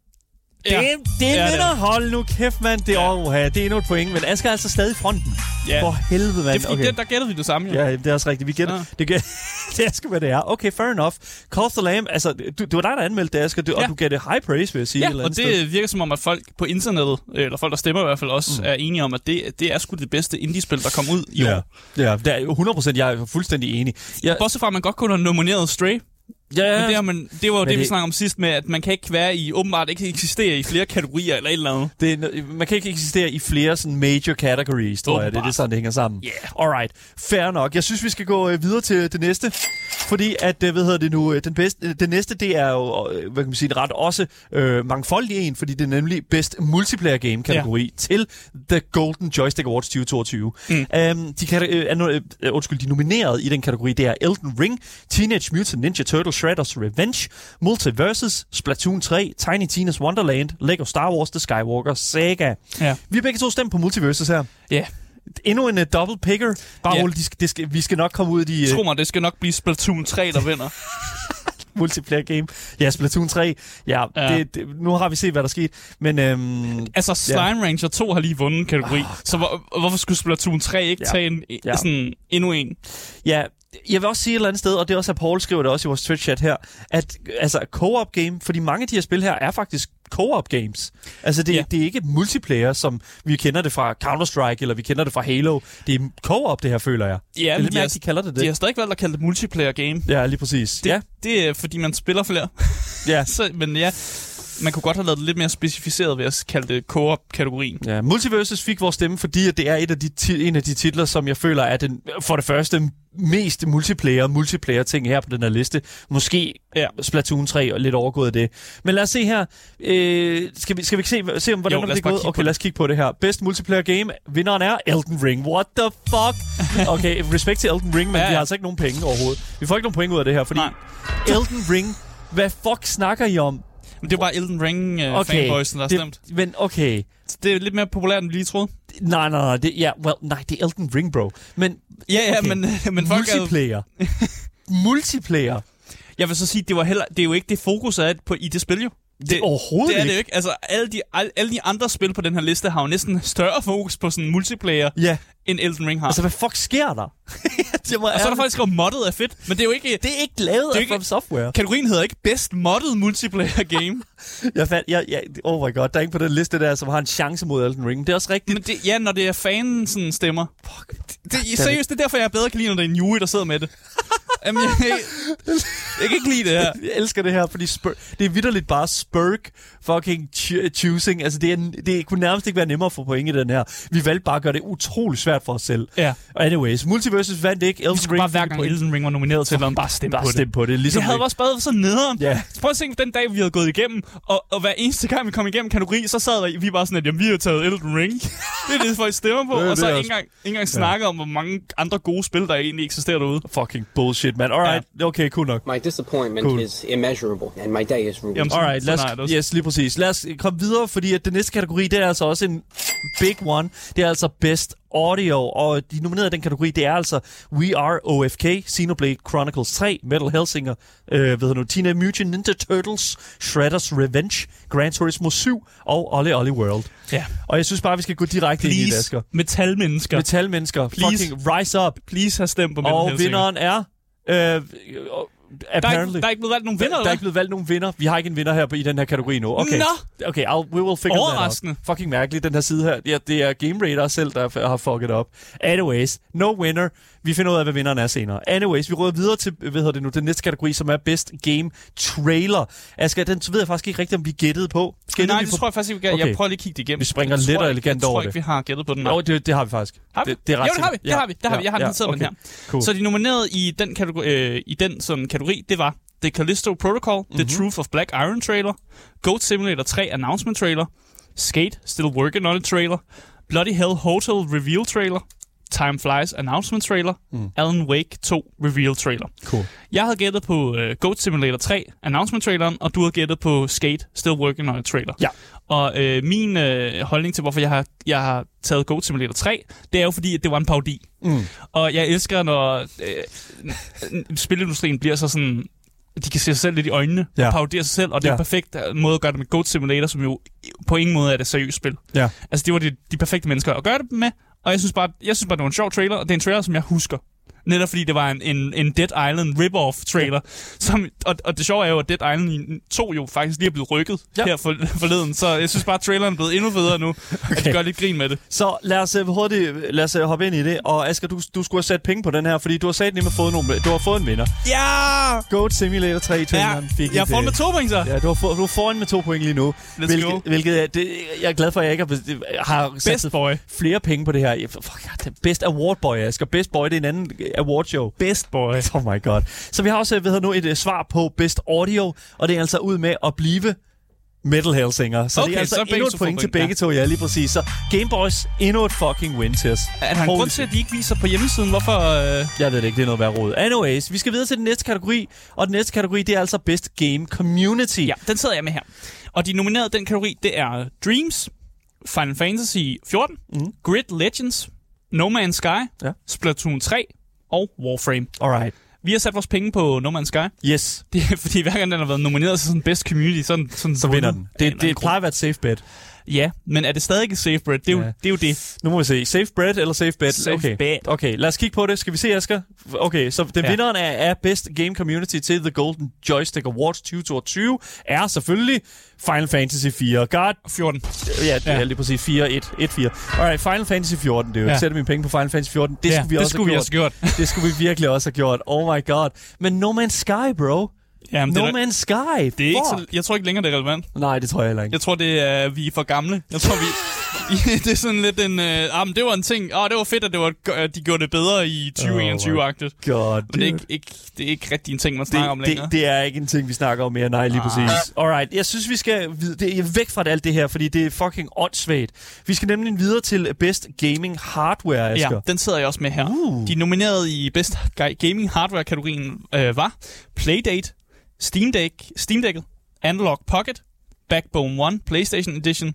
Ja. Det, er- det er en Ja, det er vinder. det. Hold nu kæft, mand. Det er, Ja. ja. det er endnu et point, men Asger er altså stadig i fronten. Ja. For helvede, mand. Det er fordi, okay. okay. der, der gættede vi det samme. Jo. Ja, det er også rigtigt. Vi gætter. Ja. Ja. Det, gæ- det er sgu, hvad det er. Okay, fair enough. Call of the Lamb, altså, du, det var dig, der anmeldte det, Asger, du, Ja. og du gav det high praise, vil jeg sige. Ja, eller og det sted. virker som om, at folk på internettet, eller folk, der stemmer i hvert fald også, mm. er enige om, at det, det er sgu det bedste indie-spil, der kom ud i Ja, år. ja det er 100%, jeg er fuldstændig enig. Jeg, Bortset fra, at man godt kunne have nomineret Stray. Ja, Men det, har man, det var jo det, det- vi snakkede om sidst med, at man kan ikke være i, åbenbart ikke eksistere i flere kategorier eller et eller andet. det man kan ikke eksistere i flere sådan major categories, tror jeg. Det er Åbenbart. det sådan, det hænger sammen. Yeah. Alright, fair nok. Jeg synes, vi skal gå øh, videre til det næste. Fordi at, øh, hvad hedder det nu, øh, den, bedste, øh, den næste, det er jo, øh, hvad kan man sige, en ret også øh, mangfoldig en, fordi det er nemlig Best Multiplayer Game kategori ja. til The Golden Joystick Awards 2022. Mm. Um, de, kan, øh, er, nu- øh, undskyld, de nomineret i den kategori, det er Elden Ring, Teenage Mutant Ninja Turtles Shredder's Revenge, Multiverses, Splatoon 3, Tiny Tina's Wonderland, Lego Star Wars The Skywalker Saga. Ja. Vi har begge to stemt på Multiverses her. Ja. Endnu en uh, double picker. Bare Ja. yeah. de skal, de skal, vi skal nok komme ud i de Tro uh, mig, det skal nok blive Splatoon 3, der vinder. multiplayer game. Ja, Splatoon 3. Ja, Ja. ja. Det, det, nu har vi set, hvad der skete. Men øhm, Altså, Slime Ranger 2 har lige vundet en kategori, oh, så hvor, hvorfor skulle Splatoon 3 ikke Ja. tage en, ja. Ja. sådan endnu en? ja, jeg vil også sige et eller andet sted, og det er også, at Paul skriver det også i vores Twitch-chat her, at altså, co-op game, fordi mange af de her spil her er faktisk co-op games. Altså, det, Ja. det er ikke multiplayer, som vi kender det fra Counter-Strike, eller vi kender det fra Halo. Det er co-op, det her, føler jeg. Ja, det er lidt de mere, de kalder det det. de har stadig valgt at kalde det multiplayer game. Ja, lige præcis. Det, Ja, det er, fordi man spiller flere. ja. så, men ja, man kunne godt have lavet det lidt mere specificeret ved at kalde det co-op-kategorien. Ja, Multiverses fik vores stemme, fordi det er et af de en af de titler, som jeg føler er den, for det første, mest multiplayer, multiplayer ting her på den her liste. Måske Ja. Splatoon 3 og lidt overgået af det. Men lad os se her. Øh, skal, vi, skal vi se, se om, hvordan Jo, det er gået? Okay, lad os kigge på det her. Best multiplayer game. Vinderen er Elden Ring. What the fuck? Okay, respekt til Elden Ring, men Ja, ja, vi har altså ikke nogen penge overhovedet. Vi får ikke nogen point ud af det her, fordi Nej. Elden Ring, hvad fuck snakker I om? Men det er bare Elden Ring uh, okay, fanboysen, der har stemt. men okay. Det er lidt mere populært, end vi lige troede. Nej, nej, nej. Det, ja, well, nej, det er Elden Ring, bro. Men Ja, ja, Okay. men, men folk er, multiplayer. multiplayer. Jeg vil så sige, det, var heller, det er jo ikke det fokus er på i det spil jo. Det, det overhovedet det er det jo ikke. Altså, alle de, alle, alle de andre spil på den her liste har jo næsten større fokus på sådan multiplayer, Ja, end Elden Ring har. altså hvad fuck sker der? det og så er der faktisk skrevet moddet er fedt, men det er jo ikke... det er ikke lavet Det er af ikke- From Software. Kategorien hedder ikke Best Modded Multiplayer Game. Jeg fandt, jeg, jeg, oh my god, der er ingen på den liste der, som har en chance mod Elden Ring. Det er også rigtigt. men det, ja, når det er fan sådan stemmer. Fuck. Det, det, seriøst, det er derfor, jeg bedre kan lide, når det er en Yui, der sidder med det. Jamen, jeg, jeg kan ikke lide det her. Jeg elsker det her, fordi spur, det er vidderligt bare spurk fucking ch- choosing. Altså, det, er, det kunne nærmest ikke være nemmere at få point i den her. Vi valgte bare at gøre det utrolig svært for os selv. Ja. Anyways, Multiversus vandt ikke. Elden Vi skulle bare hver gang. Elden Ring var nomineret til, eller bare stemme Bare på det. stem på det. Ligesom Det havde også bare så nederen. Ja. Prøv at tænke den dag, vi havde gået igennem, og, og hver eneste gang, vi kom igennem kategori, så sad vi bare sådan, at jamen, vi har taget Elden Ring. det er det, folk stemmer på, Det og så det ikke engang, ikke engang snakke om, hvor mange andre gode spil, der egentlig eksisterer derude. Fucking bullshit, man. Alright, okay, cool nok. My disappointment Cool. is immeasurable, and my day is ruined. Jamen, Alright, lad os, yes, lige præcis. Lad os komme videre, fordi at den næste kategori, det er altså også en big one. Det er altså Best Audio, og de nominerede i den kategori, det er altså We Are OFK, Xenoblade Chronicles 3, Metal Hellsinger, øh, ved nu, Teenage Mutant Ninja Turtles, Shredder's Revenge, Gran Turismo 7 og Ollie Ollie World. Ja. Og jeg synes bare, vi skal gå direkte ind i det, Please, Asger. metalmennesker. Metalmennesker, Please. fucking rise up. Please have stemt på Metal Og Hellsinger. vinderen er... Øh, Der er, apparently. ikke, der er ikke blevet valgt nogen vinder, der er eller ikke blevet valgt nogen vinder. Vi har ikke en vinder her på, i den her kategori nu. Okay. Nå! Okay, I'll, we will figure Overraskende. that out. Fucking mærkeligt, den her side her. Ja, det er Game Radar selv, der har fucket op. Anyways, no winner. Vi finder ud af, hvad vinderen er senere. Anyways, vi råder videre til, hvad hedder det nu, den næste kategori, som er Best Game Trailer. Asger, den ved jeg faktisk ikke rigtigt, om vi gættede på. Gættede Nej, vi det på? tror jeg faktisk ikke, vi. Okay. Jeg prøver lige at kigge det igennem. Vi springer Jeg tror og elegant Jeg over tror det. ikke, vi har gættet på den. Jo, det, det har vi faktisk. Har vi? Det, det er ret jo, det har vi. Det har vi. Det har vi. Jeg har med den her. Cool. Så de nominerede i den, kategori, øh, i den sådan, kategori, det var The Callisto Protocol, mm-hmm. Mhm. The Truth of Black Iron trailer, Goat Simulator 3 Announcement trailer, Skate Still Working on it trailer, Bloody Hell Hotel Reveal trailer, Time Flies Announcement trailer, mm. Alan Wake 2 Reveal trailer. Cool. Jeg havde gættet på uh, Goat Simulator 3 Announcement traileren, og du havde gættet på Skate Still Working on it trailer. Ja. Og øh, min øh, holdning til, hvorfor jeg har, jeg har taget Goat Simulator 3, det er jo fordi, at det var en parodi. Mm. Og jeg elsker, når øh, spilindustrien bliver så sådan... De kan se sig selv lidt i øjnene ja. Og parodere sig selv, og det er Ja. en perfekt øh, måde at gøre det med Goat Simulator, som jo på ingen måde er det seriøst spil. Ja. Altså, det var de, de perfekte mennesker at gøre det med, og jeg synes, bare, jeg synes bare, det var en sjov trailer, og det er en trailer, som jeg husker. Netop fordi det var en, en, en Dead Island rip-off trailer. Som, og, og det sjove er jo, at Dead Island 2 jo faktisk lige er blevet rykket ja. Ja. her for, forleden. Så jeg synes bare, at traileren er blevet endnu federe nu. Okay. At de gør lidt grin med det. Så lad os, øh, hurtigt, lad os øh, hoppe ind i det. Og Asger, du, du skulle have sat penge på den her, fordi du har sat nemlig fået nogle, du har fået en vinder. Ja! Goat Simulator 3 ja traileren fik jeg et, får den øh, med to point, så. Ja, du har, få, du er foran med to point lige nu. Let's hvilket, go. hvilket er, det, jeg er glad for, at jeg ikke har, har sat flere penge på det her. Jeg- Fuck, ja, det er Best Award Boy, Asger. Best Boy, det er en anden award show. Best boy. Oh my god. Så vi har også hvad hedder nu, et uh, svar på Best Audio, og det er altså ud med at blive Metal Hellsinger. Så Okay, det er altså så endnu et point til begge to, ja, lige præcis. Så Game Boys, endnu et fucking win til os. Er der en grund til, at de ikke viser på hjemmesiden, hvorfor... Øh... Jeg ved det ikke, det er noget værd råd. Anyways, vi skal videre til den næste kategori, og den næste kategori, det er altså Best Game Community. Ja, den sidder jeg med her. Og de nominerede den kategori, det er Dreams, Final Fantasy 14, Mhm. mm. Grid Legends, No Man's Sky, Ja. Splatoon 3 og Warframe. Alright. Vi har sat vores penge på No Man's Sky. Yes, Det er fordi, hver gang den har været nomineret til sådan best community, sådan, sådan så vinder den. Det, det plejer at være et safe bet. Ja, men er det stadig et safe bet? Det er, jo, Ja. det er jo det. Nu må vi se. Safe bet eller safe bet? Safe okay. bet. Okay, lad os kigge på det. Skal vi se, Asger? Okay, så den Ja. vinderen af, af Best Game Community til The Golden Joystick Awards 2022 er selvfølgelig Final Fantasy 4. God 14. Ja, det Ja. er lige præcis 4, 1, 1, 4. Alright, Final Fantasy 14, det er jo. Ja. Sætter mine penge på Final Fantasy 14. Det ja, skulle vi det også skulle vi have også gjort. gjort. Det skulle vi virkelig også have gjort. Oh my god. Men No Man's Sky, bro. Jamen, No det, er, Man's Sky. det er ikke Fuck. så, jeg tror ikke længere, det er relevant. Nej, det tror jeg heller ikke. Jeg tror, det er, vi er for gamle. Jeg tror, vi... det er sådan lidt en... Øh, ah, men det var en ting... Ah, det var fedt, at, det var, at de gjorde det bedre i 2021-agtigt. God, Men det er, ikke, ikke, det er ikke rigtig en ting, man snakker om det, længere. det, det er ikke en ting, vi snakker om mere. Nej, lige Ah. præcis. Alright, jeg synes, vi skal det er væk fra alt det her, fordi det er fucking åndssvagt. Vi skal nemlig videre til Best Gaming Hardware, Asger. Ja, den sidder jeg også med her. Uh. De nominerede i Best Ga- Gaming Hardware-kategorien øh, var Playdate, Steam Deck, Steam Deck'et, Analog Pocket, Backbone 1 PlayStation Edition,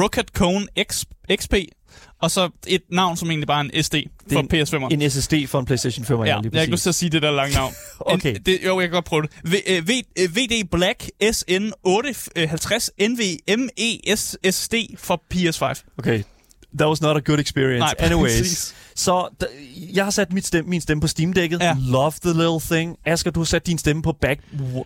Rocket Cone X, XP, og så et navn, som egentlig bare er en SD for er PS5'eren. En SSD for en PlayStation 5, Ja, lige jeg har ikke lyst præcis. til at sige det der lange navn. Okay. En, det, jo, jeg kan godt prøve det. V, øh, v, øh, VD Black SN 850 NVMe SSD for PS5. Okay. That was not a good experience. Nej, Anyways. præcis. Så da, jeg har sat mit stemme, min stemme på Steam-dækket. Ja. Love the little thing. Asger, du har sat din stemme på Back,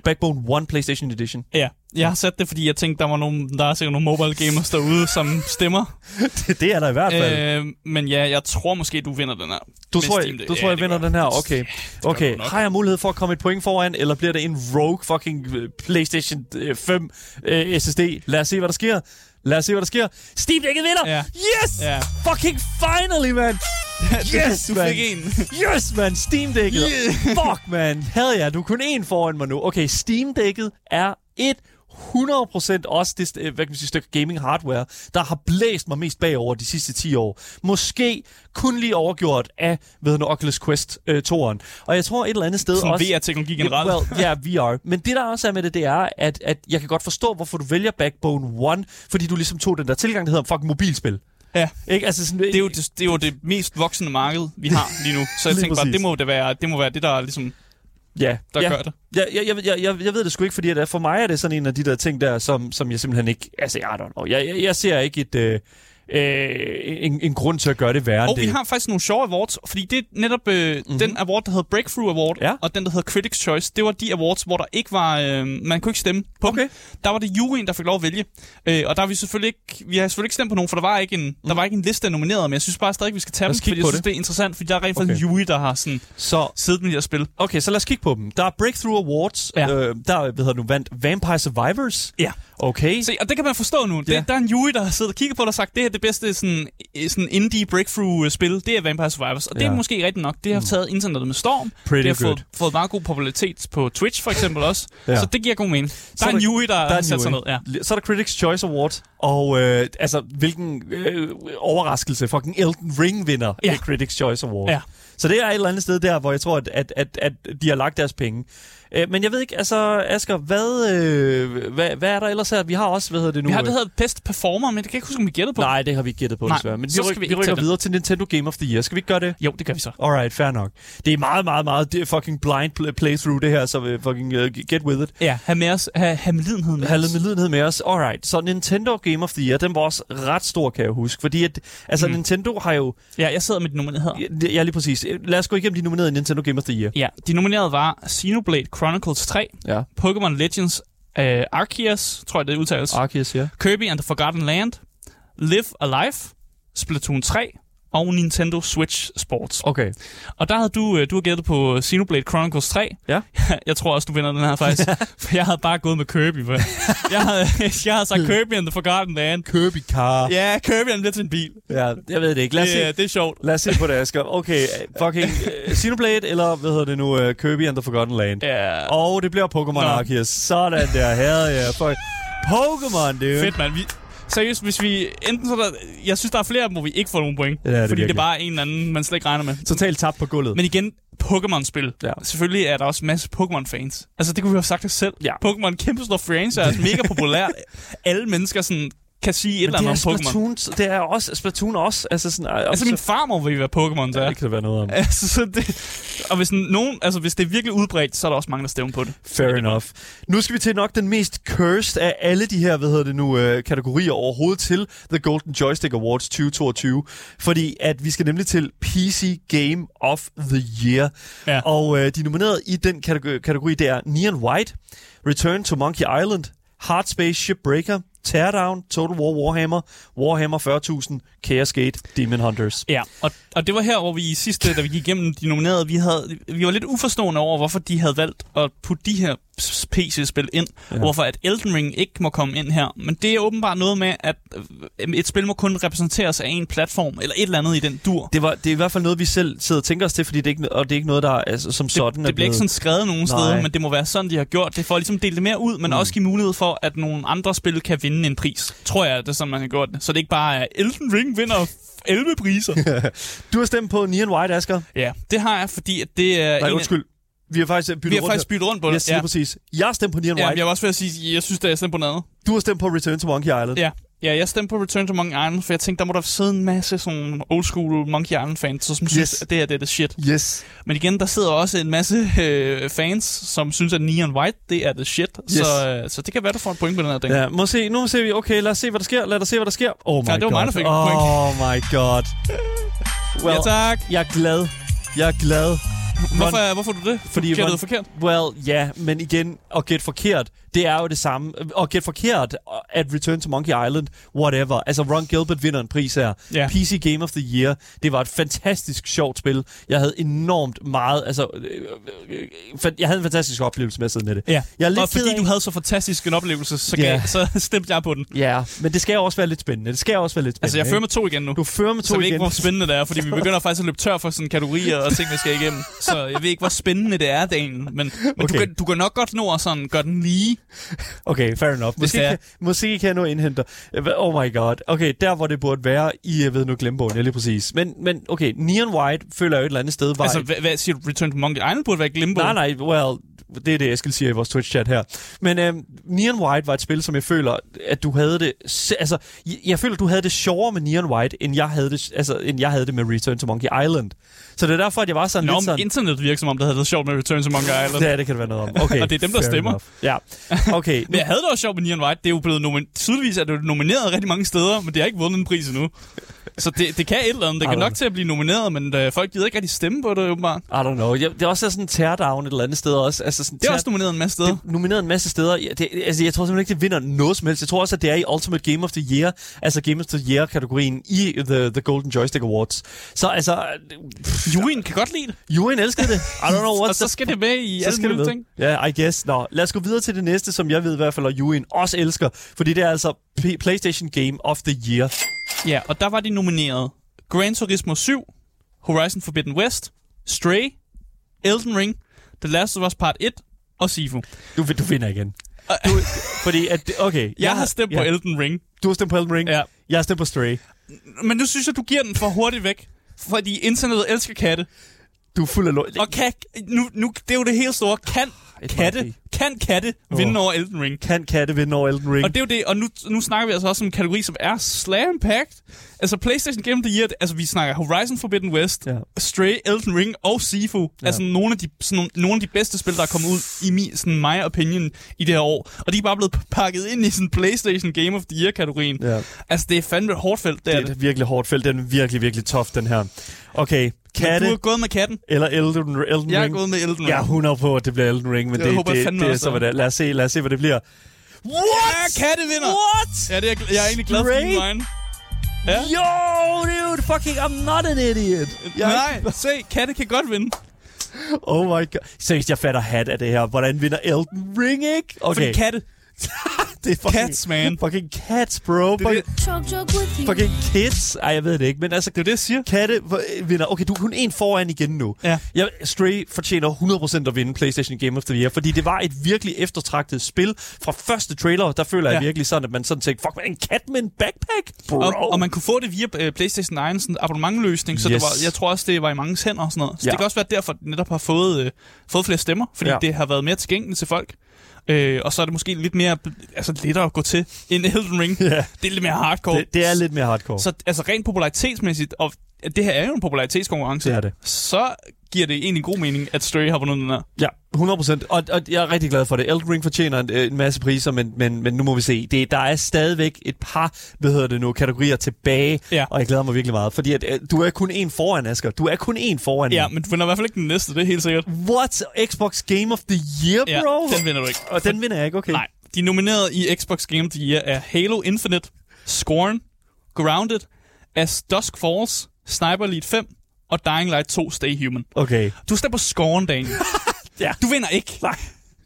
Backbone 1 PlayStation Edition. Ja, jeg har sat det, fordi jeg tænkte, der var nogle, der er sikkert nogle mobile gamers derude, som stemmer. det, det er der i hvert fald. Øh, men ja, jeg tror måske, du vinder den her. du tror, jeg, du Ja, tror, jeg vinder den her? Okay. Okay, nok. har jeg mulighed for at komme et point foran, eller bliver det en rogue fucking øh, PlayStation øh, 5 øh, SSD? Lad os se, hvad der sker. Lad os se, hvad der sker. Steam Deck'et vinder! Ja. Yes! Ja. Fucking finally, man! Yes, du man. fik en. Yes, man! Steam Deck'et. Yeah. Fuck, man! Hell ja, du kun en foran mig nu. Okay, Steam Deck'et er et 100% også det øh, hvad kan man sige, stykke gaming hardware, der har blæst mig mest bagover de sidste 10 år. Måske kun lige overgjort af ved nu, Oculus Quest øh, 2'eren. Og jeg tror et eller andet sted Sådan også... VR-teknologi generelt. Well, ja, VR. Men det der også er med det, det er, at, at jeg kan godt forstå, hvorfor du vælger Backbone 1, fordi du ligesom tog den der tilgang, der hedder fucking mobilspil. Ja. Ikke? Altså sådan, Det er, jo det, det er jo det mest voksende marked, vi har lige nu. Så jeg tænker bare, det må, det, være, det må være det, der ligesom ja, der ja. gør det. Jeg, jeg, jeg, jeg, jeg, jeg ved det sgu ikke, fordi at for mig er det sådan en af de der ting der, som, som jeg simpelthen ikke... Altså, I don't know. Jeg, jeg, jeg ser ikke et... Øh, øh, en, en grund til at gøre det værre Og end vi det. har faktisk nogle sjove awards, fordi det er netop øh, mm-hmm. den award, der hedder Breakthrough Award, Ja. og den, der hedder Critics' Choice, det var de awards, hvor der ikke var, øh, man kunne ikke stemme på Okay. dem. Der var det juryen, der fik lov at vælge. Øh, og der har vi selvfølgelig ikke, vi har selvfølgelig ikke stemt på nogen, for der var ikke en, mm. der var ikke en liste af nomineret, men jeg synes bare stadig, vi skal tage dem, fordi jeg på synes, det. det. er interessant, fordi der er rent faktisk Okay. en jury, der har sådan Så, siddet med de her spil. okay, så lad os kigge på dem. Der er Breakthrough Awards. Ja. Øh, der hvad hedder nu, vandt Vampire Survivors. Ja. Okay. Se, og det kan man forstå nu. Det, Ja. Der er en jury, der har siddet og kigget på det og sagt, det her er det bedste sådan, øh, sådan indie breakthrough-spil, det er Vampire Survivors. Og det Ja. er måske rigtigt nok. Det har taget internettet med storm. Pretty det har fået, fået meget god popularitet på Twitch for eksempel også. Ja. Så det giver god mening. Der Så er en jury, der, Der er har sat sig ned. Ja. Så er der Critics' Choice Award, og øh, altså, hvilken øh, overraskelse. Fucking Elden Ring vinder ja. Critics' Choice Award. Ja. Så det er et eller andet sted der, hvor jeg tror, at, at, at, at de har lagt deres penge. Øh, men jeg ved ikke, altså Asger, hvad, øh, hvad, hvad er der ellers her? Vi har også, hvad hedder det nu? Vi har det øh, hedder Best Performer, men det kan jeg ikke huske, om vi gættede på. Nej, det har vi ikke gættet på, Nej, desværre. Men vi, så ryk, skal vi vi rykker det. videre til Nintendo Game of the Year. Skal vi ikke gøre det? Jo, det gør vi så. Alright, fair nok. Det er meget, meget, meget det er fucking blind pl- playthrough, det her, så uh, fucking uh, get with it. Ja, have med os, have, have med lidenhed med Have os. lidt medlidenhed med os. Alright, så Nintendo Game of the Year, den var også ret stor, kan jeg huske. Fordi at, altså, Mm. Nintendo har jo... Ja, jeg sidder med de nominerede her. Ja, lige præcis. Lad os gå igennem de nominerede i Nintendo Game of the Year. Ja, de nominerede var Xenoblade Chronicles 3, Ja. Pokémon Legends uh, Arceus, tror jeg det udtales, Arceus, ja. Kirby and the Forgotten Land, Live Alive, Splatoon 3 og Nintendo Switch Sports. Okay. Og der havde du, øh, du har gættet på Xenoblade Chronicles 3. Ja. Jeg tror også, du vinder den her faktisk. for jeg havde bare gået med Kirby. For jeg, havde, jeg havde sagt Kirby and the Forgotten Land. Kirby Car. Ja, Kirby bliver til en bil. Ja, jeg ved det ikke. Lad os, Det, se, er- det er sjovt. lad os se på det, Asger. Okay, øh, fucking Xenoblade, eller hvad hedder det nu, uh, Kirby and the Forgotten Land. Ja. Og det bliver Pokémon. Arceus. Sådan der, her ja. Fuck. Pokémon, dude. Fedt, mand. Vi, seriøst, hvis vi... Enten så er der... Jeg synes, der er flere af dem, hvor vi ikke får nogen point. Ja, det det fordi det virkelig. er bare en eller anden, man slet ikke regner med. Totalt tabt på gulvet. Men igen, Pokémon-spil. Ja. Selvfølgelig er der også masse Pokémon-fans. Altså, det kunne vi have sagt os selv. Ja. Pokémon, kæmpe stor franchise, mega populært. Alle mennesker sådan kan sige et Men eller det andet er om Pokémon. Splatoon, det er også Splatoon også. Altså, sådan, Altså, min farmor vil være Pokémon, så ja, det kan der være noget om. Altså, så det, og hvis, nogen, altså, hvis det er virkelig udbredt, så er der også mange, der stemmer på det. Fair enough. Nu skal vi til nok den mest cursed af alle de her, hvad hedder det nu, øh, kategorier overhovedet til The Golden Joystick Awards 2022. Fordi at vi skal nemlig til PC Game of the Year. Ja. Og øh, de nominerede i den kategori, kategori, det er Neon White, Return to Monkey Island, Hard Space Shipbreaker, Teardown, Total War Warhammer, Warhammer 40.000, Chaos Gate, Demon Hunters. Ja, og, og det var her, hvor vi i sidste, da vi gik igennem de nominerede, vi, havde, vi var lidt uforstående over, hvorfor de havde valgt at putte de her PC-spil ind, ja. hvorfor at Elden Ring ikke må komme ind her. Men det er åbenbart noget med, at øh, et spil må kun repræsenteres af en platform, eller et eller andet i den dur. Det, var, det er i hvert fald noget, vi selv sidder og tænker os til, fordi det er ikke, og det er ikke noget, der er, altså, som sådan Det, er det bliver ikke sådan skrevet nogen Nej. steder, men det må være sådan, de har gjort det, for at ligesom dele det mere ud, men mm. også give mulighed for, at nogle andre spil kan vinde en pris. Tror jeg, det er sådan, man har gjort det. Så det ikke bare er, Elden Ring vinder 11 priser. Du har stemt på Neon White, Asger. ja, det har jeg, fordi at det er... Nej, en undskyld. Vi har faktisk byttet Vi har rundt faktisk byttet rundt på det. Yes, ja. præcis. Jeg har stemt på Neon Ja, White. jeg var også ved at sige, jeg synes, det er stemt på noget andet. Du har stemt på Return to Monkey Island. Ja. Ja, jeg stemte på Return to Monkey Island, for jeg tænkte, der må der sidde en masse sådan old school Monkey Island fans, som synes, Yes. at det her det er det shit. Yes. Men igen, der sidder også en masse øh, fans, som synes, at Neon White, det er det shit. Yes. Så, øh, så det kan være, du får et point på den her ting. Ja, må se, nu ser vi, okay, lad os se, hvad der sker. Lad os se, hvad der sker. Oh my Ja, det var god. mig, der fik et point. Oh my god. Well, ja tak. jeg er glad. Jeg er glad. Hvorfor, hvorfor er du det? Fordi du det forkert? Well, ja, men igen, at gætte forkert, det er jo det samme. At gætte forkert, at Return to Monkey Island, whatever. Altså, Ron Gilbert vinder en pris her. Ja. PC Game of the Year. Det var et fantastisk sjovt spil. Jeg havde enormt meget, altså, øh, øh, jeg havde en fantastisk oplevelse med at sidde med det. Ja, Jeg er lidt og fordi af- du havde så fantastisk en oplevelse, så, Ja. gav, så stemte jeg på den. Ja, men det skal jo også være lidt spændende. Det skal jo også være lidt spændende. Altså, jeg fører ikke? med to igen nu. Du fører med to så jeg ved ikke, igen. hvor spændende det er, fordi vi begynder faktisk at løbe tør for sådan kategorier og ting, vi skal igennem. Så jeg ved ikke, hvor spændende det er, Daniel. Men, men. Okay. du, kan, du kan nok godt nå at sådan, gøre den lige. Okay, fair enough. Måske, kan, måske kan jeg nu indhente. Oh my god. Okay, der hvor det burde være i, jeg ved nu, glemmebogen, ja lige præcis. Men, men okay, Neon White føler jeg jo et eller andet sted var... Altså, hvad, hvad siger du? Return to Monkey Island burde være glimbo? Nej, nej, well, det er det, Eskild siger i vores Twitch-chat her. Men øhm, Neon White var et spil, som jeg føler, at du havde det... Altså, jeg, jeg føler, du havde det sjovere med Neon White, end jeg havde det, altså, end jeg havde det med Return to Monkey Island. Så det er derfor, at jeg var sådan Nå, lidt sådan... internet virker som om, der havde været sjovt med Return to Monkey Island. Ja, det kan det være noget om. Okay, Og det er dem, der stemmer. enough. Ja, okay. Men jeg havde det også sjovt med Neon White. Det er jo blevet nomin- tydeligvis er det nomineret rigtig mange steder, men det har ikke vundet en pris endnu. Så det, det kan et eller andet. Det kan nok know. til at blive nomineret, men øh, folk gider ikke rigtig stemme på det, åbenbart. I don't know. Jeg, det er også sådan en teardown et eller andet sted også. Altså sådan Det er tear- også nomineret en masse steder. det er nomineret en masse steder. Ja, det, altså, jeg tror simpelthen ikke, det vinder noget som helst. Jeg tror også, at det er i Ultimate Game of the Year, altså Game of the Year-kategorien i the, the Golden Joystick Awards. Så altså, Juryen kan godt lide det. Juryen elskede det. I don't know what Og så skal det med i alle mulige ting. Ja, I guess. Nå, lad os gå videre til det næste, som jeg ved i hvert fald, at Juryen også elsker. Fordi det er altså P- PlayStation Game of the Year. Ja, og der var de nomineret. Gran Turismo 7, Horizon Forbidden West, Stray, Elden Ring, The Last of Us Part 1 og Sifu. Du, du vinder igen. Du, fordi at, okay. Jeg har stemt på Elden Ring. Du har stemt på Elden Ring. Ja. Jeg har stemt på Stray. Men nu synes jeg, du giver den for hurtigt væk. Fordi internettet elsker katte. Du er fuld af lort. Og kan, nu, nu, det er jo det helt store. Kan Et katte. Kan katte vinde over Elden Ring? Kan katte vinde over Elden Ring? Og det er jo det, og nu, nu snakker vi altså også om en kategori, som er slam packed. Altså PlayStation Game of the Year, altså vi snakker Horizon Forbidden West, Ja. Stray, Elden Ring og Sifu. Ja. Altså nogle af, de, sådan, nogle, nogle af de bedste spil, der er kommet ud i min, sådan my opinion i det her år. Og de er bare blevet pakket ind i sådan PlayStation Game of the Year-kategorien. Ja. Altså det er fandme et hårdt felt, det, Det er det. et virkelig hårdt felt. Den er virkelig, virkelig tough, den her. Okay, Men katte du er gået med katten. eller Elden, Elden Jeg er Ring? gået med Elden Ring. Jeg er 100 på, at det bliver Elden Ring, men Jeg det, håber det, fandme det, er så, hvad det er. Lad os se, lad os se, hvad det bliver. What? Ja, katte vinder. What? Ja, det er, jeg- jeg er egentlig glad for din vejen. Ja. Yo, dude, fucking, I'm not an idiot. Jeg, Nej, se, katte kan godt vinde. Oh my god. Seriøst, jeg fatter hat af det her. Hvordan vinder Elden Ring, ikke? Fordi Okay, katte. det er fucking, Cats, man. Fucking cats, bro. Det er fucking, you. fucking kids. Ej, jeg ved det ikke, men altså... Det er det, jeg siger. Katte vinder. Okay, du er kun en foran igen nu. Ja. Jeg, Stray fortjener 100% at vinde PlayStation Game of the Year, fordi det var et virkelig eftertragtet spil. Fra første trailer, der føler jeg Ja. virkelig sådan, at man sådan tænkte, fuck, man, en kat med en backpack? Bro. Og, og man kunne få det via uh, PlayStation 9, sådan en abonnementløsning, så Yes. det var, jeg tror også, det var i mange hænder og sådan noget. Så Ja. det kan også være derfor, at det netop har fået, uh, fået flere stemmer, fordi ja. det har været mere tilgængeligt til folk. Øh, og så er det måske lidt mere altså, lettere at gå til end Elden Ring. Ja. Det er lidt mere hardcore. Det, det er lidt mere hardcore. Så altså rent popularitetsmæssigt, og det her er jo en popularitetskonkurrence, Det er det. så giver det egentlig god mening, at Stray har vundet den her. Ja, 100 procent. Og, og jeg er rigtig glad for det. Elden Ring fortjener en, en masse priser, men, men, men nu må vi se. Det, der er stadigvæk et par, hvad hedder det nu, kategorier tilbage, Ja. og jeg glæder mig virkelig meget. Fordi at, øh, du er kun en foran, Asger. Du er kun en foran. Ja, men du vinder i hvert fald ikke den næste, det er helt sikkert. What? Xbox Game of the Year, Ja, bro? den vinder du ikke. Og den vinder jeg ikke, okay. Nej, de nomineret i Xbox Game of the Year er Halo Infinite, Scorn, Grounded, As Dusk Falls, Sniper Elite 5 og Dying Light 2 Stay Human. Okay. Du stemmer på Scorn, Daniel. Ja. Du vinder ikke. Nej.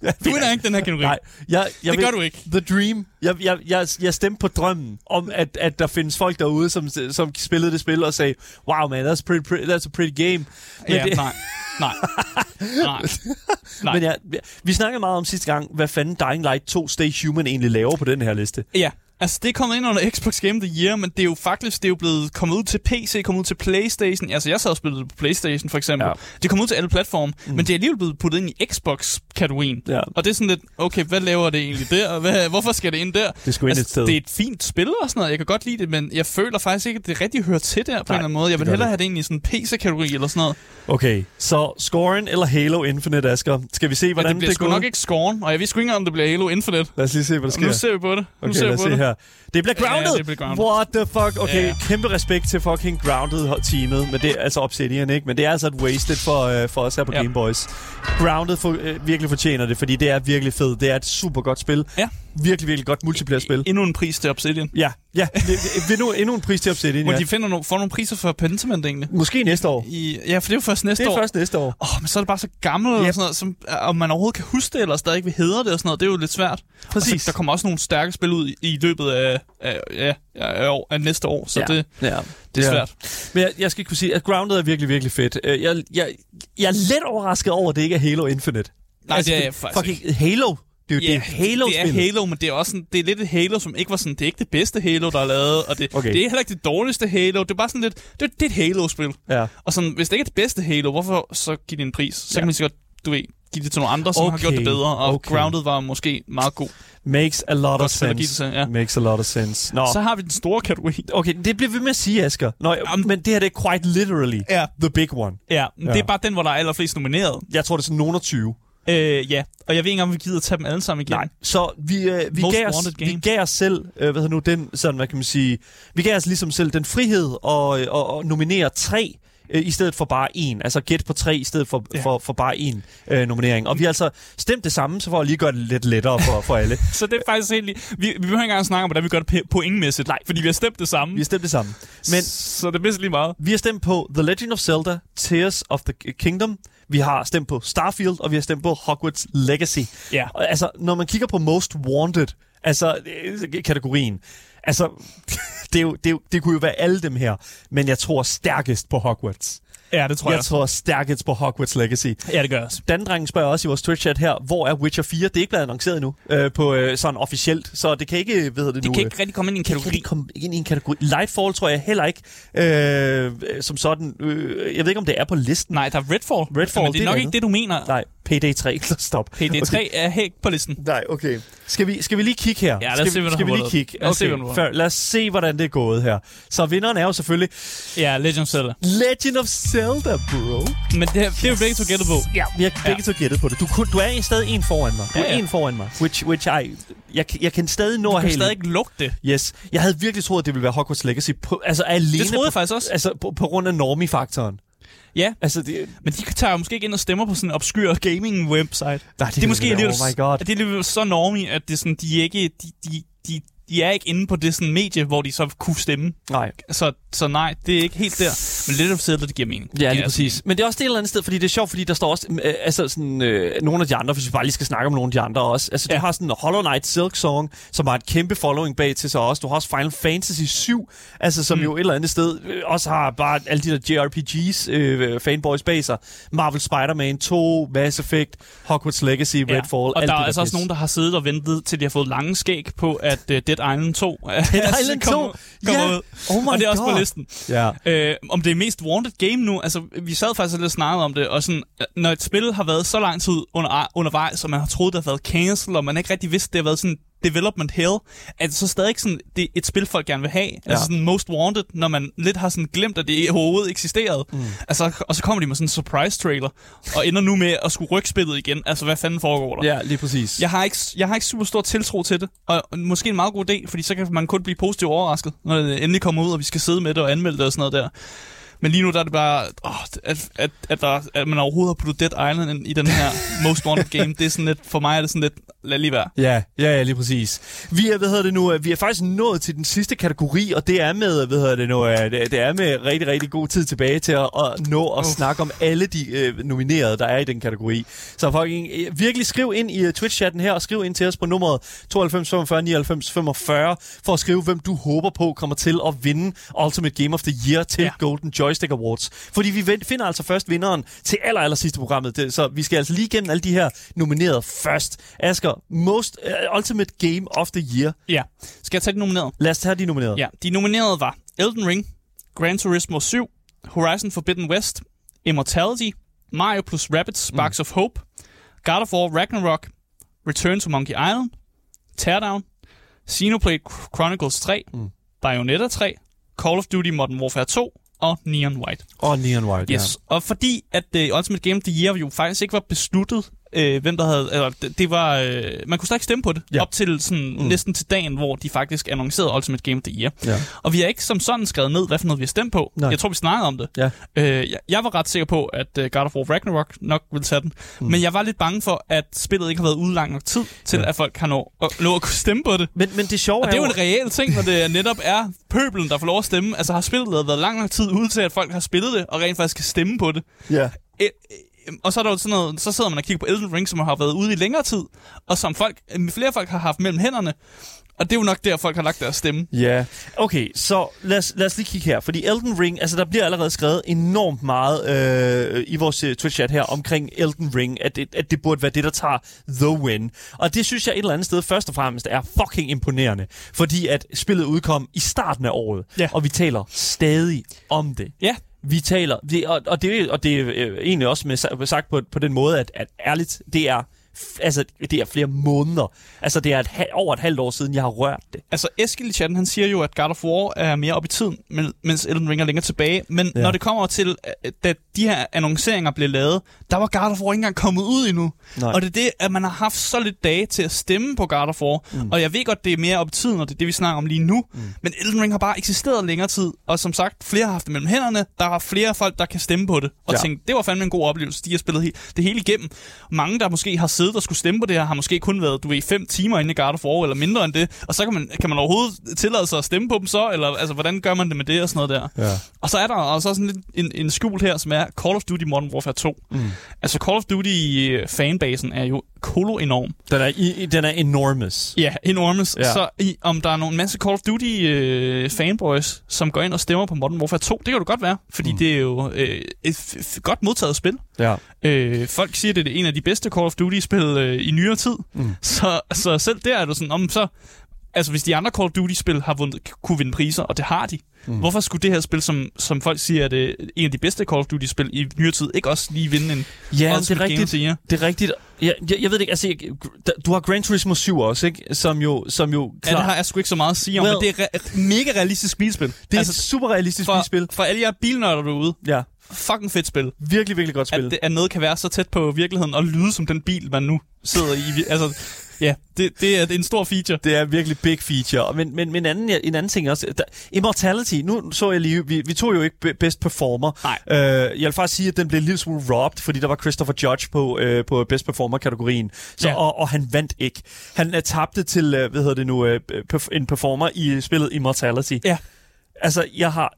Du vinder ikke den her kategori. Nej, jeg, jeg Det vil- gør du ikke. The Dream. Jeg, jeg, jeg, jeg stemte på drømmen om, at, at der findes folk derude, som, som spillede det spil og sagde, wow man, that's, pretty, pretty, that's a pretty game. Men Ja, det- nej. Nej. Nej. Nej. Men ja, vi snakkede meget om sidste gang, hvad fanden Dying Light 2 Stay Human egentlig laver på den her liste. Ja, altså det er kommet ind under Xbox Game of the Year, men det er jo faktisk det er jo blevet kommet ud til PC, kommet ud til Playstation. Altså jeg sad og spillede på Playstation for eksempel. Ja. Ja. Det er kommet ud til alle platforme, mm. men det er alligevel blevet puttet ind i Xbox-kategorien. Ja. Og det er sådan lidt, okay, hvad laver det egentlig der? Hvad, hvorfor skal det ind der? Det skulle ind et sted. Det er et fint spil og sådan noget, jeg kan godt lide det, men jeg føler faktisk ikke, at det rigtig hører til der på Nej, en eller anden måde. Jeg vil hellere det. have det ind i sådan en PC-kategori eller sådan noget. Okay, så Scoren eller Halo Infinite, Asger? Skal vi se, hvordan det bliver det går? nok ikke Scorn, og jeg ved sgu ikke om det bliver Halo Infinite. Lad os lige se, hvad der sker. Nu ser vi på det. Nu Okay, ser lad vi os på se det. Her. Det bliver Grounded! Ja, det bliver Grounded. What the fuck? Okay, Ja. kæmpe respekt til fucking Grounded-teamet. Men det er altså Obsidian, ikke? Men det er altså et wasted for, uh, for os her på Ja. Game Boys. Grounded for, uh, virkelig fortjener det, fordi det er virkelig fedt. Det er et super godt spil. Ja. Virkelig, virkelig godt multiplayer-spil. Endnu en pris til Obsidian. Ja, ja. Endnu, endnu en pris til Obsidian, Må ja. de finder no- får nogle priser for Pentiment egentlig? Måske næste år. I, ja, for det er jo først næste Det er år. først næste år. Åh, oh, men så er det bare så gammelt, Yep. og sådan noget, som, om man overhovedet kan huske det, eller stadig vil hedre det og sådan noget, det er jo lidt svært. Præcis. Og så, der kommer også nogle stærke spil ud i, i løbet af, ja, af, år, af næste år, så ja. det, ja. det er Ja. svært. Men jeg, jeg skal ikke kunne sige, at Grounded er virkelig, virkelig fedt. Øh, Jeg, jeg, jeg er lidt overrasket over, at det ikke er Halo Infinite. Nej, det er jeg faktisk fucking Halo. Det er jo Ja, det halo det er Halo, men det er også sådan, det er lidt et Halo, som ikke var sådan, det er ikke det bedste Halo, der er lavet, og det, Okay. det er heller ikke det dårligste Halo, det er bare sådan lidt, det, det er et Halo-spil. Ja. Og sådan, hvis det ikke er det bedste Halo, hvorfor så give det en pris? Så Ja. ja. kan man sikkert, du ved, give det til nogle andre, som okay. har gjort det bedre, og okay. Grounded var måske meget god. Makes a lot of sense. til, ja. Makes a lot of sense. Nå, Så har vi den store kategori. okay, det bliver vi med at sige, Asger. Nå, Jamen- men det her det er quite literally Ja. the big one. Ja, Ja. det er bare den, hvor der er allerflest nomineret. Jeg tror, det er sådan nogen af 20. Øh, ja, og jeg ved ikke engang, om vi gider tage dem alle sammen igen. Nej. Så vi, øh, vi, Most gav os, vi gav os selv, øh, hvad nu, den, sådan, hvad kan man sige, vi gav os ligesom selv den frihed at, at, at nominere tre øh, i stedet for bare en. Altså gæt på tre i stedet for, ja. For, for bare en øh, nominering. Og vi har altså stemt det samme, så for at lige gøre det lidt lettere for, for alle. Så det er faktisk helt... Vi, vi behøver ikke engang snakke om, hvordan vi gør det po- pointmæssigt. Nej. Fordi vi har stemt det samme. Vi har stemt det samme. Men Så det er lige meget. vi har stemt på The Legend of Zelda, Tears of the Kingdom. Vi har stemt på Starfield, og vi har stemt på Hogwarts Legacy. Ja. Og altså, når man kigger på Most Wanted, altså øh, kategorien, altså, det, er jo, det, er jo, det kunne jo være alle dem her, men jeg tror stærkest på Hogwarts. Ja, det tror jeg. Jeg tror stærkest på Hogwarts Legacy. Ja, det gør jeg også. Dandrengen spørger også i vores Twitch-chat her, hvor er Witcher 4? Det er ikke blevet annonceret endnu øh, på øh, sådan officielt, så det kan ikke, hedder det, Det nu, kan øh, ikke rigtig komme ind i en kan ikke kategori. rigtig komme ind i en kategori. Lightfall tror jeg heller ikke, øh, som sådan. Øh, jeg ved ikke, om det er på listen. Nej, der er Redfall. Redfall, Men det det er er nok noget ikke det, du mener. Nej, PD3. Stop. PD3 Okay. er helt på listen. Nej, okay. Skal vi, skal vi lige kigge her? Ja, lad os skal, se, der skal vi lige kigge? Lad os se, Okay, har før, lad os se, hvordan det er gået her. Så vinderen er jo selvfølgelig Ja, Legend of Zelda. Legend of Zelda, bro. Men det, her, det er jo begge to gættet på. Ja, vi har begge to gættet på det. Du, du er stadig en foran mig. Du er Ja, ja. en foran mig. Which, which I, jeg, jeg kan stadig nå Du at kan have stadig ikke lugte det. Yes. Jeg havde virkelig troet, at det ville være Hogwarts Legacy. På, altså alene Det troede jeg på, faktisk også. Altså på, på grund af normie-faktoren. Ja, Altså, det, men de tager måske ikke ind og stemmer på sådan en obskyr gaming-website. nej, Det, det er måske oh alligevel, my god. det er alligevel så normie, at det sådan, de ikke, de, de, de, de er ikke inde på det sådan medie, hvor de så kunne stemme. Nej. Så, så nej, det er ikke helt der. Men lidt of Zelda, det giver mening. Ja, lige Ja, præcis. Men det er også det et eller andet sted, fordi det er sjovt, fordi der står også, øh, altså sådan, øh, nogle af de andre, hvis vi bare lige skal snakke om nogle af de andre også. Altså, du Ja. har sådan Hollow Knight Silk Song, som har et kæmpe following bag til sig også. Du har også Final Fantasy 7, altså som mm. jo et eller andet sted øh, også har bare alle de der JRPGs øh, fanboys bag sig. Marvel Spider-Man 2, Mass Effect, Hogwarts Legacy, Ja. Redfall, Og alt der er altså også nogen, der har siddet og ventet, til de har fået lange skæg på, at uh, Dead Island 2 Dead Island 2? kommer, kommer Ja. ud. Oh my og det er også god. på listen. Ja. Øh, om det er mest wanted game nu. Altså, vi sad faktisk lidt og snakkede om det, og sådan, når et spil har været så lang tid under, undervejs, og man har troet, det har været cancel, og man ikke rigtig vidste, det har været sådan development hell, er det så stadig sådan, det er et spil, folk gerne vil have. Altså ja. Altså sådan most wanted, når man lidt har sådan glemt, at det overhovedet eksisterede. Mm. Altså, og så kommer de med sådan en surprise trailer, og ender nu med at skulle rykke spillet igen. Altså, hvad fanden foregår der? Ja, lige præcis. Jeg har ikke, jeg har ikke super stor tiltro til det, og måske en meget god idé, fordi så kan man kun blive positivt overrasket, når det endelig kommer ud, og vi skal sidde med det og anmelde det og sådan noget der. Men lige nu der er det bare, åh, at, at, at, der, at man overhovedet har puttet Dead Island i den her Most Wanted game, det er sådan lidt, for mig er det sådan lidt, lad lige være. Ja, ja, ja, lige præcis. Vi er, hvad hedder det nu, vi er faktisk nået til den sidste kategori, og det er med, hvad hedder det nu, det er med rigtig, rigtig god tid tilbage til at, at nå at snakke om alle de øh, nominerede, der er i den kategori. Så folk, øh, virkelig skriv ind i Twitch-chatten her, og skriv ind til os på nummeret 92 45 99 45, for at skrive, hvem du håber på kommer til at vinde Ultimate Game of the Year til ja. Golden Joystick Awards. Fordi vi finder altså først vinderen til aller, aller sidste programmet, så vi skal altså lige gennem alle de her nominerede først. Asger, Most uh, Ultimate Game of the Year. Ja. Skal jeg tage de nominerede? Lad os tage de nominerede. Ja, de nominerede var Elden Ring, Gran Turismo 7, Horizon Forbidden West, Immortality, Mario plus Rabbids Sparks mm. of Hope, God of War Ragnarok, Return to Monkey Island, Teardown, Xenoblade Chronicles 3, mm. Bayonetta 3, Call of Duty Modern Warfare 2 og Neon White. Og Neon White, yes. ja. Og fordi at uh, Ultimate Game of the Year jo faktisk ikke var besluttet øh, hvem der havde... Eller, det, det var... Øh, man kunne stadig stemme på det. Ja. Op til sådan, mm. næsten til dagen, hvor de faktisk annoncerede Ultimate Game of the Year. Ja. Og vi har ikke som sådan skrevet ned, hvad for noget vi har stemt på. Nej. Jeg tror, vi snakkede om det. Ja. Øh, jeg, jeg var ret sikker på, at uh, God of War Ragnarok nok ville tage den. Mm. Men jeg var lidt bange for, at spillet ikke har været ude lang nok tid, til ja. at folk har nå, at, nå at kunne stemme på det. Men, men det sjove og det er jo en reel ting, når det netop er pøbelen, der får lov at stemme. Altså har spillet været lang nok tid ude til, at folk har spillet det, og rent faktisk kan stemme på det. Ja. Øhm, og så er der jo sådan noget, så sidder man og kigger på Elden Ring, som har været ude i længere tid, og som folk, øhm, flere folk har haft mellem hænderne. Og det er jo nok der, folk har lagt deres stemme. Ja, yeah. okay, så lad os, lad os lige kigge her. Fordi Elden Ring, altså der bliver allerede skrevet enormt meget øh, i vores uh, Twitch-chat her omkring Elden Ring, at det, at det burde være det, der tager the win. Og det synes jeg et eller andet sted først og fremmest er fucking imponerende. Fordi at spillet udkom i starten af året, ja. og vi taler stadig om det. Ja, vi taler, det, og, og, det, og det er øh, egentlig også med, sagt på, på den måde, at, at ærligt, det er altså, det er flere måneder. Altså, det er et, over et halvt år siden, jeg har rørt det. Altså, Eskild i chatten, han siger jo, at God of War er mere op i tiden, mens Elden Ring er længere tilbage. Men ja. når det kommer til, da de her annonceringer blev lavet, der var God of War ikke engang kommet ud endnu. Nej. Og det er det, at man har haft så lidt dage til at stemme på God of War. Mm. Og jeg ved godt, det er mere op i tiden, og det er det, vi snakker om lige nu. Mm. Men Elden Ring har bare eksisteret længere tid. Og som sagt, flere har haft det mellem hænderne. Der er flere folk, der kan stemme på det. Og ja. tænke, det var fandme en god oplevelse. De har spillet det hele igennem. Mange, der måske har siddet og skulle stemme på det her, har måske kun været, du ved, fem timer inde i God of War, eller mindre end det. Og så kan man, kan man overhovedet tillade sig at stemme på dem så, eller altså, hvordan gør man det med det og sådan noget der. Ja. Og så er der også sådan en, en, en skjul her, som er Call of Duty Modern Warfare 2. Mm. Altså Call of Duty øh, fanbasen er jo kolo enorm. Den er, i, den er enormous. Ja, enormous. Ja. Så i, om der er nogle masse Call of Duty øh, fanboys, som går ind og stemmer på Modern Warfare 2, det kan du godt være, fordi mm. det er jo øh, et godt modtaget spil. Ja. Øh, folk siger, det er en af de bedste Call of Duty-spil øh, i nyere tid. Mm. Så, så selv der er du sådan, om så altså hvis de andre Call of Duty-spil har vundet, kunne vinde priser, og det har de, mm. hvorfor skulle det her spil, som, som folk siger er det en af de bedste Call of Duty-spil i nyere tid, ikke også lige vinde en Ja, det er rigtigt. Game det er rigtigt. Jeg, jeg, jeg ved ikke, altså, jeg, du har Gran Turismo 7 også, ikke? Som jo, som jo klar... Ja, det har jeg sgu ikke så meget at sige om, well, men det er re- mega realistisk bilspil. Det er altså, et super realistisk for, bilspil. For alle jer bilnørder derude, ja. Fucking fedt spil. Virkelig, virkelig godt spil. At, det, at noget kan være så tæt på virkeligheden og lyde som den bil, man nu sidder i. Altså, Ja, det, det, er, en stor feature. Det er virkelig big feature. Men, men, men en, anden, en anden ting også. Der, Immortality, nu så jeg lige, vi, vi tog jo ikke best performer. Nej. Øh, jeg vil faktisk sige, at den blev lille smule robbed, fordi der var Christopher Judge på, øh, på best performer-kategorien. Så, ja. og, og han vandt ikke. Han er tabte til, øh, hvad hedder det nu, øh, en performer i spillet Immortality. Ja. Altså, jeg har...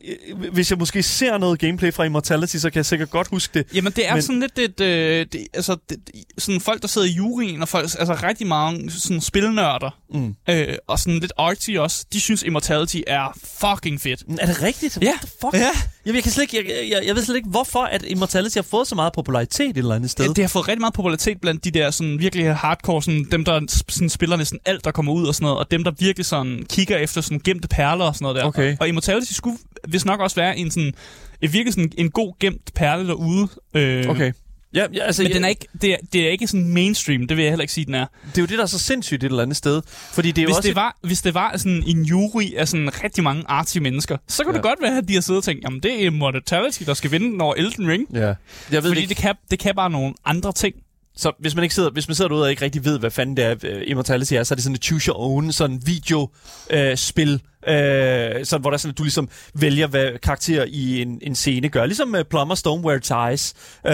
Hvis jeg måske ser noget gameplay fra Immortality, så kan jeg sikkert godt huske det. Jamen, det er men... sådan lidt et... Øh, det, altså, det, sådan folk, der sidder i juryen, og folk, altså rigtig mange sådan spilnørder, mm. øh, og sådan lidt artsy også, de synes Immortality er fucking fedt. Er det rigtigt? Ja. What the fuck? Ja. Jamen, jeg, kan slet ikke, jeg, jeg, jeg ved slet ikke, hvorfor at Immortality har fået så meget popularitet et eller andet sted. Det, det har fået rigtig meget popularitet blandt de der sådan virkelig hardcore, sådan, dem der sådan, spiller næsten alt, der kommer ud og sådan noget, og dem der virkelig sådan kigger efter sådan gemte perler og sådan noget der. Okay. Og, og Immortality skulle vist nok også være en sådan, et virkelig sådan en god gemt perle derude. Øh, Okay. Ja, ja, altså, Men ja, den er ikke, det, er, det er ikke sådan mainstream, det vil jeg heller ikke sige, den er. det er jo det, der er så sindssygt et eller andet sted. Fordi det er Hvis også... det, var, hvis det var sådan en jury af sådan rigtig mange artsy mennesker, så kunne Ja. det godt være, at de har siddet og tænkt, jamen det er Immortality, der skal vinde den over Elden Ring. Ja. Jeg ved Fordi det ikke. det kan, det kan bare nogle andre ting. Så hvis man ikke sidder, hvis man sidder derude og ikke rigtig ved, hvad fanden det er, uh, Immortality er, så er det sådan et choose your own, sådan videospil, uh, spil, uh, sådan, hvor der er sådan, at du ligesom vælger, hvad karakterer i en, en scene gør. Ligesom uh, Plumber Stoneware Ties. Uh,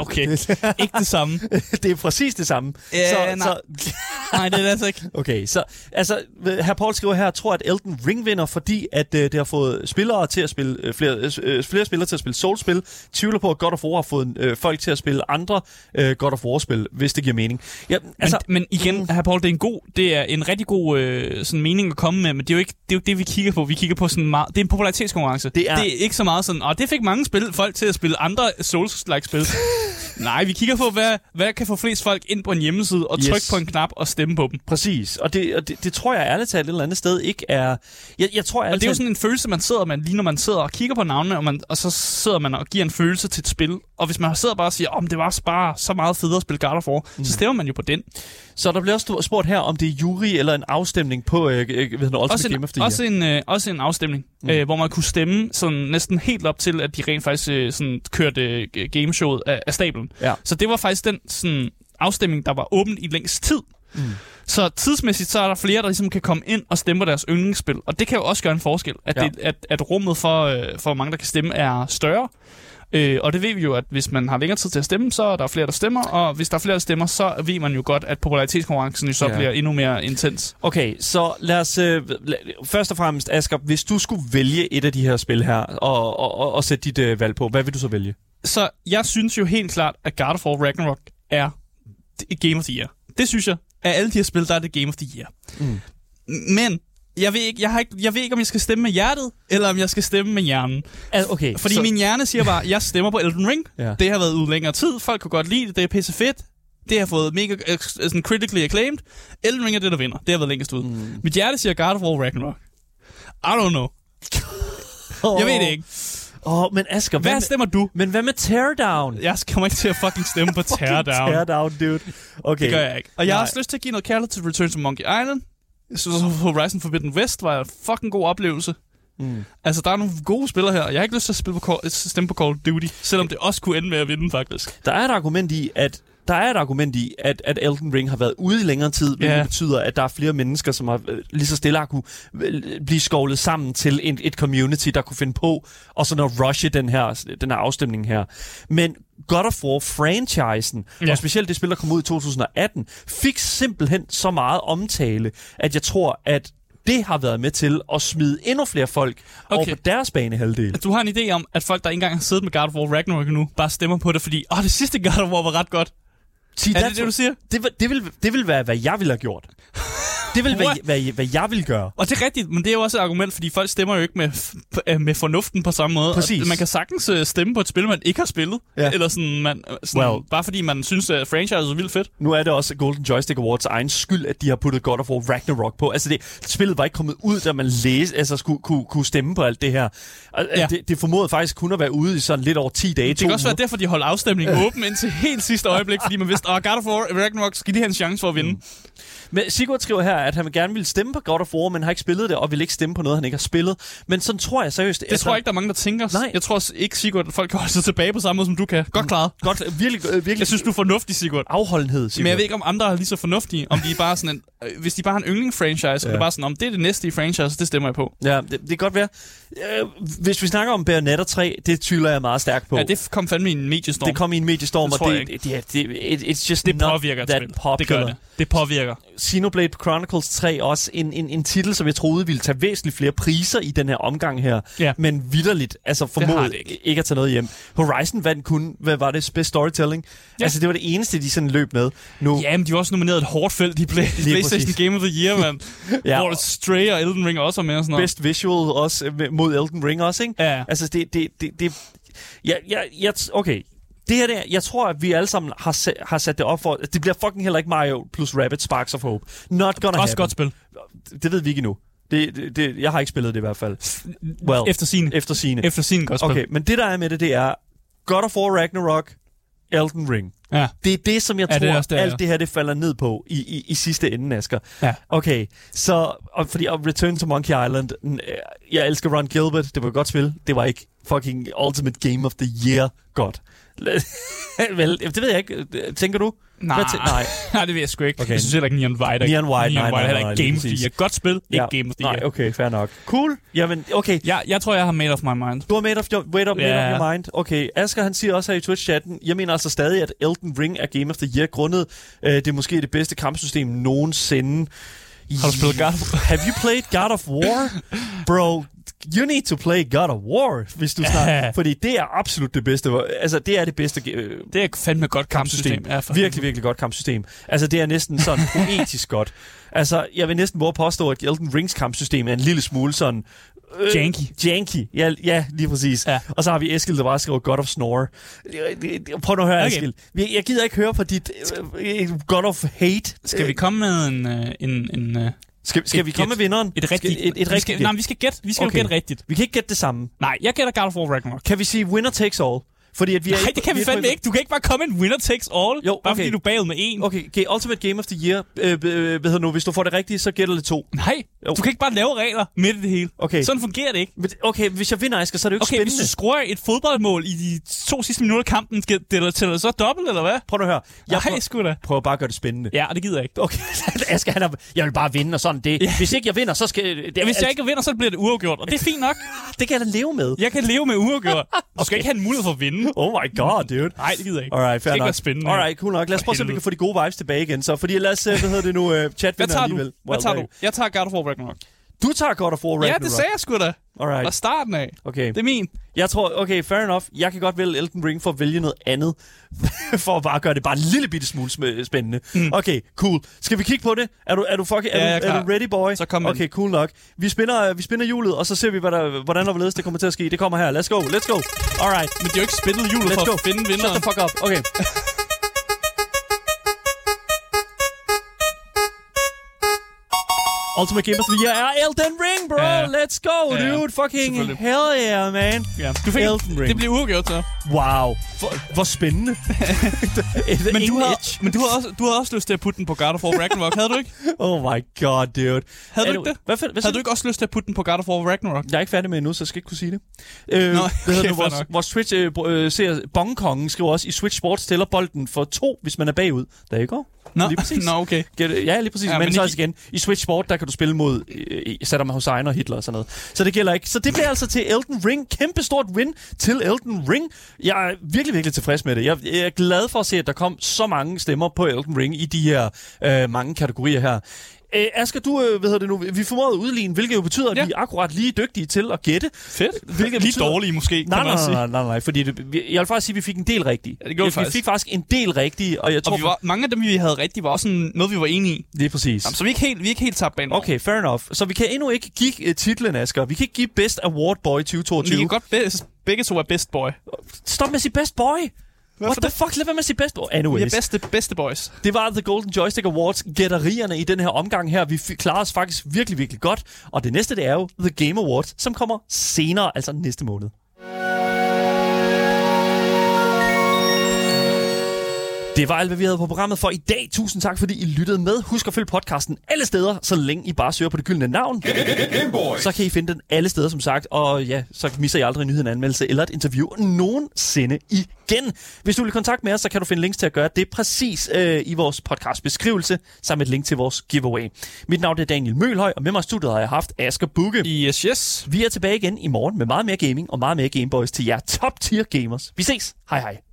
Okay, ikke det samme. det er præcis det samme. Ja, så, nej. så, Nej, det er det altså ikke. okay, så altså, her Paul skriver her, tror at Elden Ring vinder, fordi at uh, det har fået spillere til at spille, uh, flere, uh, flere spillere til at spille Souls-spil. Tvivler på, at God of War har fået uh, folk til at spille andre uh, God of War-spil, hvis det giver mening. Ja, Altså, men, men igen, her Paul, det er en god, det er en rigtig god øh, sådan mening at komme med, men det er jo ikke det, er jo ikke det vi kigger på. Vi kigger på sådan meget, det er en popularitetskonkurrence. Det er- det er ikke så meget sådan, og det fik mange spil, folk til at spille andre Souls-like spil. Nej, vi kigger på, hvad, hvad kan få flest folk ind på en hjemmeside og trykke Yes. på en knap og stemme på dem. Præcis, og det, og det, det tror jeg ærligt talt et eller andet sted ikke er... Jeg, jeg tror Og det er jo sådan en følelse, man sidder med, lige når man sidder og kigger på navnene, og, man, og så sidder man og giver en følelse til et spil. Og hvis man sidder bare og siger, om det var bare så meget federe at spille God of War, mm. så stemmer man jo på den. Så der bliver også spurgt her, om det er jury eller en afstemning på øh, øh, hedder det, Ultimate Også Game en, of the Year. også, en, øh, også en afstemning, mm. øh, hvor man kunne stemme sådan næsten helt op til, at de rent faktisk øh, sådan, kørte øh, gameshowet af, af stablen. Ja. Så det var faktisk den sådan, afstemning, der var åben i længst tid. Mm. Så tidsmæssigt, så er der flere, der ligesom kan komme ind og stemme på deres yndlingsspil. Og det kan jo også gøre en forskel, at, Ja. det, at, at rummet for, øh, for mange, der kan stemme, er større. Øh, og det ved vi jo, at hvis man har længere tid til at stemme, så er der flere, der stemmer. Og hvis der er flere, der stemmer, så ved man jo godt, at popularitetskonkurrencen jo så Ja. bliver endnu mere intens. Okay, så lad os... Øh, først og fremmest, Asger, hvis du skulle vælge et af de her spil her, og, og, og, og sætte dit øh, valg på, hvad vil du så vælge? Så jeg synes jo helt klart, at God of War Ragnarok er Game of the Year. Det synes jeg. Af alle de her spil, der er det Game of the Year. Mm. Men jeg ved, ikke, jeg, har ikke, jeg ved ikke, om jeg skal stemme med hjertet, eller om jeg skal stemme med hjernen. Altså, okay, Fordi så, min hjerne siger bare, jeg stemmer på Elden Ring. Ja. Det har været ude længere tid. Folk kunne godt lide det. Det er pisse fedt. Det har fået mega øh, sådan critically acclaimed. Elden Ring er det, der vinder. Det har været længst ud. Mm. Mit hjerte siger God of War Ragnarok. I don't know. Jeg ved det ikke. Åh, oh, men Asger, hvad, Hvad stemmer du? men hvad med Teardown? Jeg kommer ikke til at fucking stemme på Teardown. Teardown, dude. Okay. Det gør jeg ikke. Og jeg har Nej. også lyst til at give noget kærlighed til Return to Monkey Island. Jeg synes også, Horizon Forbidden West var en fucking god oplevelse. Mm. Altså, der er nogle gode spillere her. Jeg har ikke lyst til at spille på Call, stemme på Call of Duty, selvom det også kunne ende med at vinde, faktisk. Der er et argument i, at der er et argument i, at, at Elden Ring har været ude i længere tid, hvilket Ja. betyder, at der er flere mennesker, som har øh, lige så stille har kunne øh, blive skovlet sammen til en, et community, der kunne finde på, og sådan at rushe den her, den her afstemning her. Men God of War-franchisen, ja. Og specielt det spil, der kom ud i 2018, fik simpelthen så meget omtale, at jeg tror, at det har været med til at smide endnu flere folk okay. over på deres banehalvdel. Du har en idé om, at folk, der ikke engang har siddet med God of War Ragnarok nu, bare stemmer på det, fordi, åh, det sidste God of War var ret godt. See, Er det det, du siger? Det, det, vil, det vil være, hvad jeg ville have gjort. Det vil What? hvad, hvad jeg vil gøre. Og det er rigtigt, men det er jo også et argument, fordi folk stemmer jo ikke med, øh, med fornuften på samme måde. Præcis. Man kan sagtens øh, stemme på et spil, man ikke har spillet. Ja. Eller sådan, man, sådan Well. bare fordi man synes, at franchise er vildt fedt. Nu er det også Golden Joystick Awards egen skyld, at de har puttet God of War Ragnarok på. Altså, det, spillet var ikke kommet ud, da man læste, altså skulle kunne, kunne stemme på alt det her. Og, ja. Det, det formåede faktisk kun at være ude i sådan lidt over 10 dage. Det kan også være derfor, de holdt afstemningen åben indtil helt sidste øjeblik, fordi man vidste, at God of War Ragnarok skal lige have en chance for at vinde. Men Sigurd skriver her, at han gerne vil stemme på God of War, men har ikke spillet det, og vil ikke stemme på noget, han ikke har spillet. Men sådan tror jeg seriøst... Det tror jeg ikke, der er mange, der tænker. Nej. Jeg tror ikke, Sigurd, at folk kan holde sig tilbage på samme måde, som du kan. Godt klaret. Godt, virkelig, øh, virkelig Jeg synes, du er fornuftig, Sigurd. afholdenhed, Sigurd. Men jeg ved ikke, om andre er lige så fornuftige. Om de er bare sådan en, øh, hvis de bare har en yndling-franchise, ja. så er det bare sådan, om det er det næste i franchise, det stemmer jeg på. Ja, det, det kan godt være. Øh, hvis vi snakker om Bayonetta 3, det tvivler jeg meget stærkt på. Ja, det kom fandme i en mediestorm. det kom i en mediestorm, Det og det, det, det, det, it, it's just det påvirker that popular. Det gør det. Det påvirker. Xenoblade Chronicles Chronicles 3 også en, en, en titel, som jeg troede ville tage væsentligt flere priser i den her omgang her. Ja. Men vidderligt, altså det ikke. ikke. at tage noget hjem. Horizon vandt kun, hvad var det, Best Storytelling? Ja. Altså, det var det eneste, de sådan løb med. Nu, Ja, men de var også nomineret et hårdt felt i Play- PlayStation præcis. Game of the Year, mand. Ja. Hvor Stray og Elden Ring også var med og sådan noget. Best Visual også mod Elden Ring også, ikke? Ja. Altså, det... det, det, det ja, ja, ja, okay. Det her der, jeg tror, at vi alle sammen har, sa- har sat det op for... Det bliver fucking heller ikke Mario plus Rabbit Sparks of Hope. Not gonna Også happen. godt spil. Det ved vi ikke endnu. Det, det, det, jeg har ikke spillet det i hvert fald. Well, Efter sin, efter sine. efter sin godt spil. Okay, men det der er med det, det er God of War Ragnarok, Elden Ring. Ja. Det er det, som jeg Ja, tror, det er også det, alt det her det falder ned på i, i, i sidste ende, Asger. Ja. Okay, så og fordi og Return to Monkey Island, jeg elsker Ron Gilbert, det var et godt spil. Det var ikke fucking Ultimate Game of the Year godt. Vel, det ved jeg ikke. Tænker du? Nej, nej. nej, det ved jeg sgu ikke. Okay. Jeg synes heller ikke, Neon White er, Neon White, nej, Neon nej, White nej, nej, lige Game of the. Year. Godt spil, ikke Game of the Nej, Year. okay, fair nok. Cool. Jamen, okay. Jeg, jeg tror, jeg har made of my mind. Du har made, of your, made, up, made Ja. up your mind. Okay, Asger han siger også her i Twitch-chatten, jeg mener altså stadig, at Elden Ring er Game of the Year, grundet øh, det er måske det bedste kampsystem nogensinde. Har du spillet God of Have you played God of War? Bro, you need to play God of War, hvis du snart... fordi det er absolut det bedste. Altså, det er det bedste øh, Det er fandme godt kampsystem. kampsystem. Ja, for virkelig, virkelig godt kampsystem. Altså, det er næsten sådan poetisk godt. Altså, jeg vil næsten våge at påstå, at Elden Rings kampsystem er en lille smule sådan... Øh, Janky. Janky, ja, ja lige præcis. Ja. Og så har vi Eskild, der bare skriver God of Snore. Prøv nu at høre, Okay. Vi- Jeg gider ikke høre på dit øh, God of Hate. Skal vi komme med en... øh, en, en øh, Skal, skal et vi komme gæt? med vinderen? et rigtigt... Skal, et, et vi rigtigt nej, vi skal gætte. Vi skal Okay. jo gætte rigtigt. Vi kan ikke gætte det samme. Nej, jeg gætter God of War Ragnarok. Kan vi sige winner takes all? Fordi at vi er Nej, ikke- det kan vi på fandme ikke. Du kan ikke bare komme en winner takes all, Jo, bare okay. fordi du er bagud med en. Okay, okay, Ultimate Game of the Year. Øh, øh, hvad hedder nu? Hvis du får det rigtige, så gætter det to. Nej, Jo. du kan ikke bare lave regler midt i det hele. Okay. Sådan fungerer det ikke. Okay, hvis jeg vinder, Asger, så er det jo ikke Okay, hvis spændende. du scorer et fodboldmål i de to sidste minutter af kampen, skal det tæller det så dobbelt, eller hvad? Prøv at høre. Jeg Jeg prøver, Nej, sgu da. prøver bare at gøre det spændende. Ja, det gider jeg ikke. Okay, Asger, han er, jeg vil bare vinde, og sådan det. Ja. Hvis ikke jeg vinder, så skal... Det, Ja, hvis jeg ikke vinder, så bliver det uafgjort, og det er fint nok. det kan jeg da leve med. Jeg kan leve med uafgjort. Du skal ikke have en mulighed for at vinde. Oh my god, dude. Nej, det gider jeg ikke. Alright, fair det nok. spændende. Alright, cool nok. Lad os prøve at se, om vi kan få de gode vibes tilbage igen. Så fordi lad os, øh, hvad hedder det nu, uh, chat Hvad tager du? alligevel. Hvad tager du? Jeg tager God of War Ragnarok. Du tager God of War Ragnarok. Ja, det sagde jeg sgu da. Alright, starten af. okay. Det er min. Jeg tror, okay, fair enough. Jeg kan godt vælge Elden Ring for at vælge noget andet. for at bare gøre det bare en lille bitte smule sm- spændende. Mm. Okay, cool. Skal vi kigge på det? Er du, er du, fucking, er, Ja, du, er du ready, boy? Så kom Okay, cool nok. Vi spinner, vi spinner hjulet, og så ser vi, hvad der, hvordan og hvorledes det kommer til at ske. Det kommer her. Let's go, let's go. Alright, Men det er jo ikke spændet hjulet let's for go. at finde Shut vinderen. the fuck up. Okay. Ultimate Game of the Year er Elden Ring, bro. Ja. Let's go, Ja, ja. dude. Fucking hell yeah, man. Ja. Du fik, Elden Ring. det bliver uafgjort så. Wow. Hvor, hvor spændende. Men du, har... men du har, også, du har også lyst til at putte den på God of War Ragnarok, havde du ikke? Oh my god, dude. Havde du ikke det? Hvad, for, hvad Havde du ikke også lyst til at putte den på God of War Ragnarok? Jeg er ikke færdig med endnu, så jeg skal ikke kunne sige det. Øh, Nå, hvad hedder vores, vores Twitch øh, øh, ser Bongkongen skriver også, i Switch Sports tæller bolden for to, hvis man er bagud. Der går. Nå, Lige præcis. Nå okay. Ja, lige præcis. Ja, men, men så også igen, i Switch Sport, der kan du spille mod øh, Saddam Hussein og Hitler og sådan noget. Så det gælder ikke. Så det bliver altså til Elden Ring. Kæmpe stort win til Elden Ring. Jeg er virkelig, virkelig tilfreds med det. Jeg, jeg er glad for at se, at der kom så mange stemmer på Elden Ring i de her øh, mange kategorier her. Øh, Asger, du, øh, hvad hedder det nu, vi formåede at udligne, hvilket jo betyder, at Ja. vi er akkurat lige dygtige til at gætte. Fedt. Hvilket Lige betyder- dårlige måske, kan Nej, man nej, også sige. nej, nej, nej, fordi det, vi- jeg vil faktisk sige, at vi fik en del rigtige. Ja, det gjorde vi vi faktisk. fik faktisk en del rigtige, og jeg tror, Og vi var, mange af dem, vi havde rigtigt, var også sådan noget, vi var enige i. det er præcis. Jamen, så vi er ikke helt, vi er ikke helt tabt banen. Okay, fair enough. Så vi kan endnu ikke give uh, titlen, Asger. Vi kan ikke give Best Award Boy Vi 2022. kan godt be- begge to er best boy. Stop med at sige Best Boy! What for the det? fuck? Lad være med at sige Best Boy. Vi er Anyways, bedste, bedste boys. det var The Golden Joystick Awards gætterierne i den her omgang her. Vi klarede os faktisk virkelig, virkelig godt. Og det næste, det er jo The Game Awards, som kommer senere, altså næste måned. Det var alt, hvad vi havde på programmet for i dag. Tusind tak, fordi I lyttede med. Husk at følge podcasten alle steder, så længe I bare søger på det gyldne navn. Så kan I finde den alle steder, som sagt. Og ja, så misser I aldrig en nyhed, en anmeldelse eller et interview nogensinde igen. Hvis du vil i kontakt med os, så kan du finde links til at gøre det præcis øh, i vores podcast beskrivelse, sammen med et link til vores giveaway. Mit navn er Daniel Mølhøj, og med mig i studiet har jeg haft Asger Bukke. Yes, yes. Vi er tilbage igen i morgen med meget mere gaming og meget mere Gameboys til jer top tier gamers. Vi ses. Hej hej.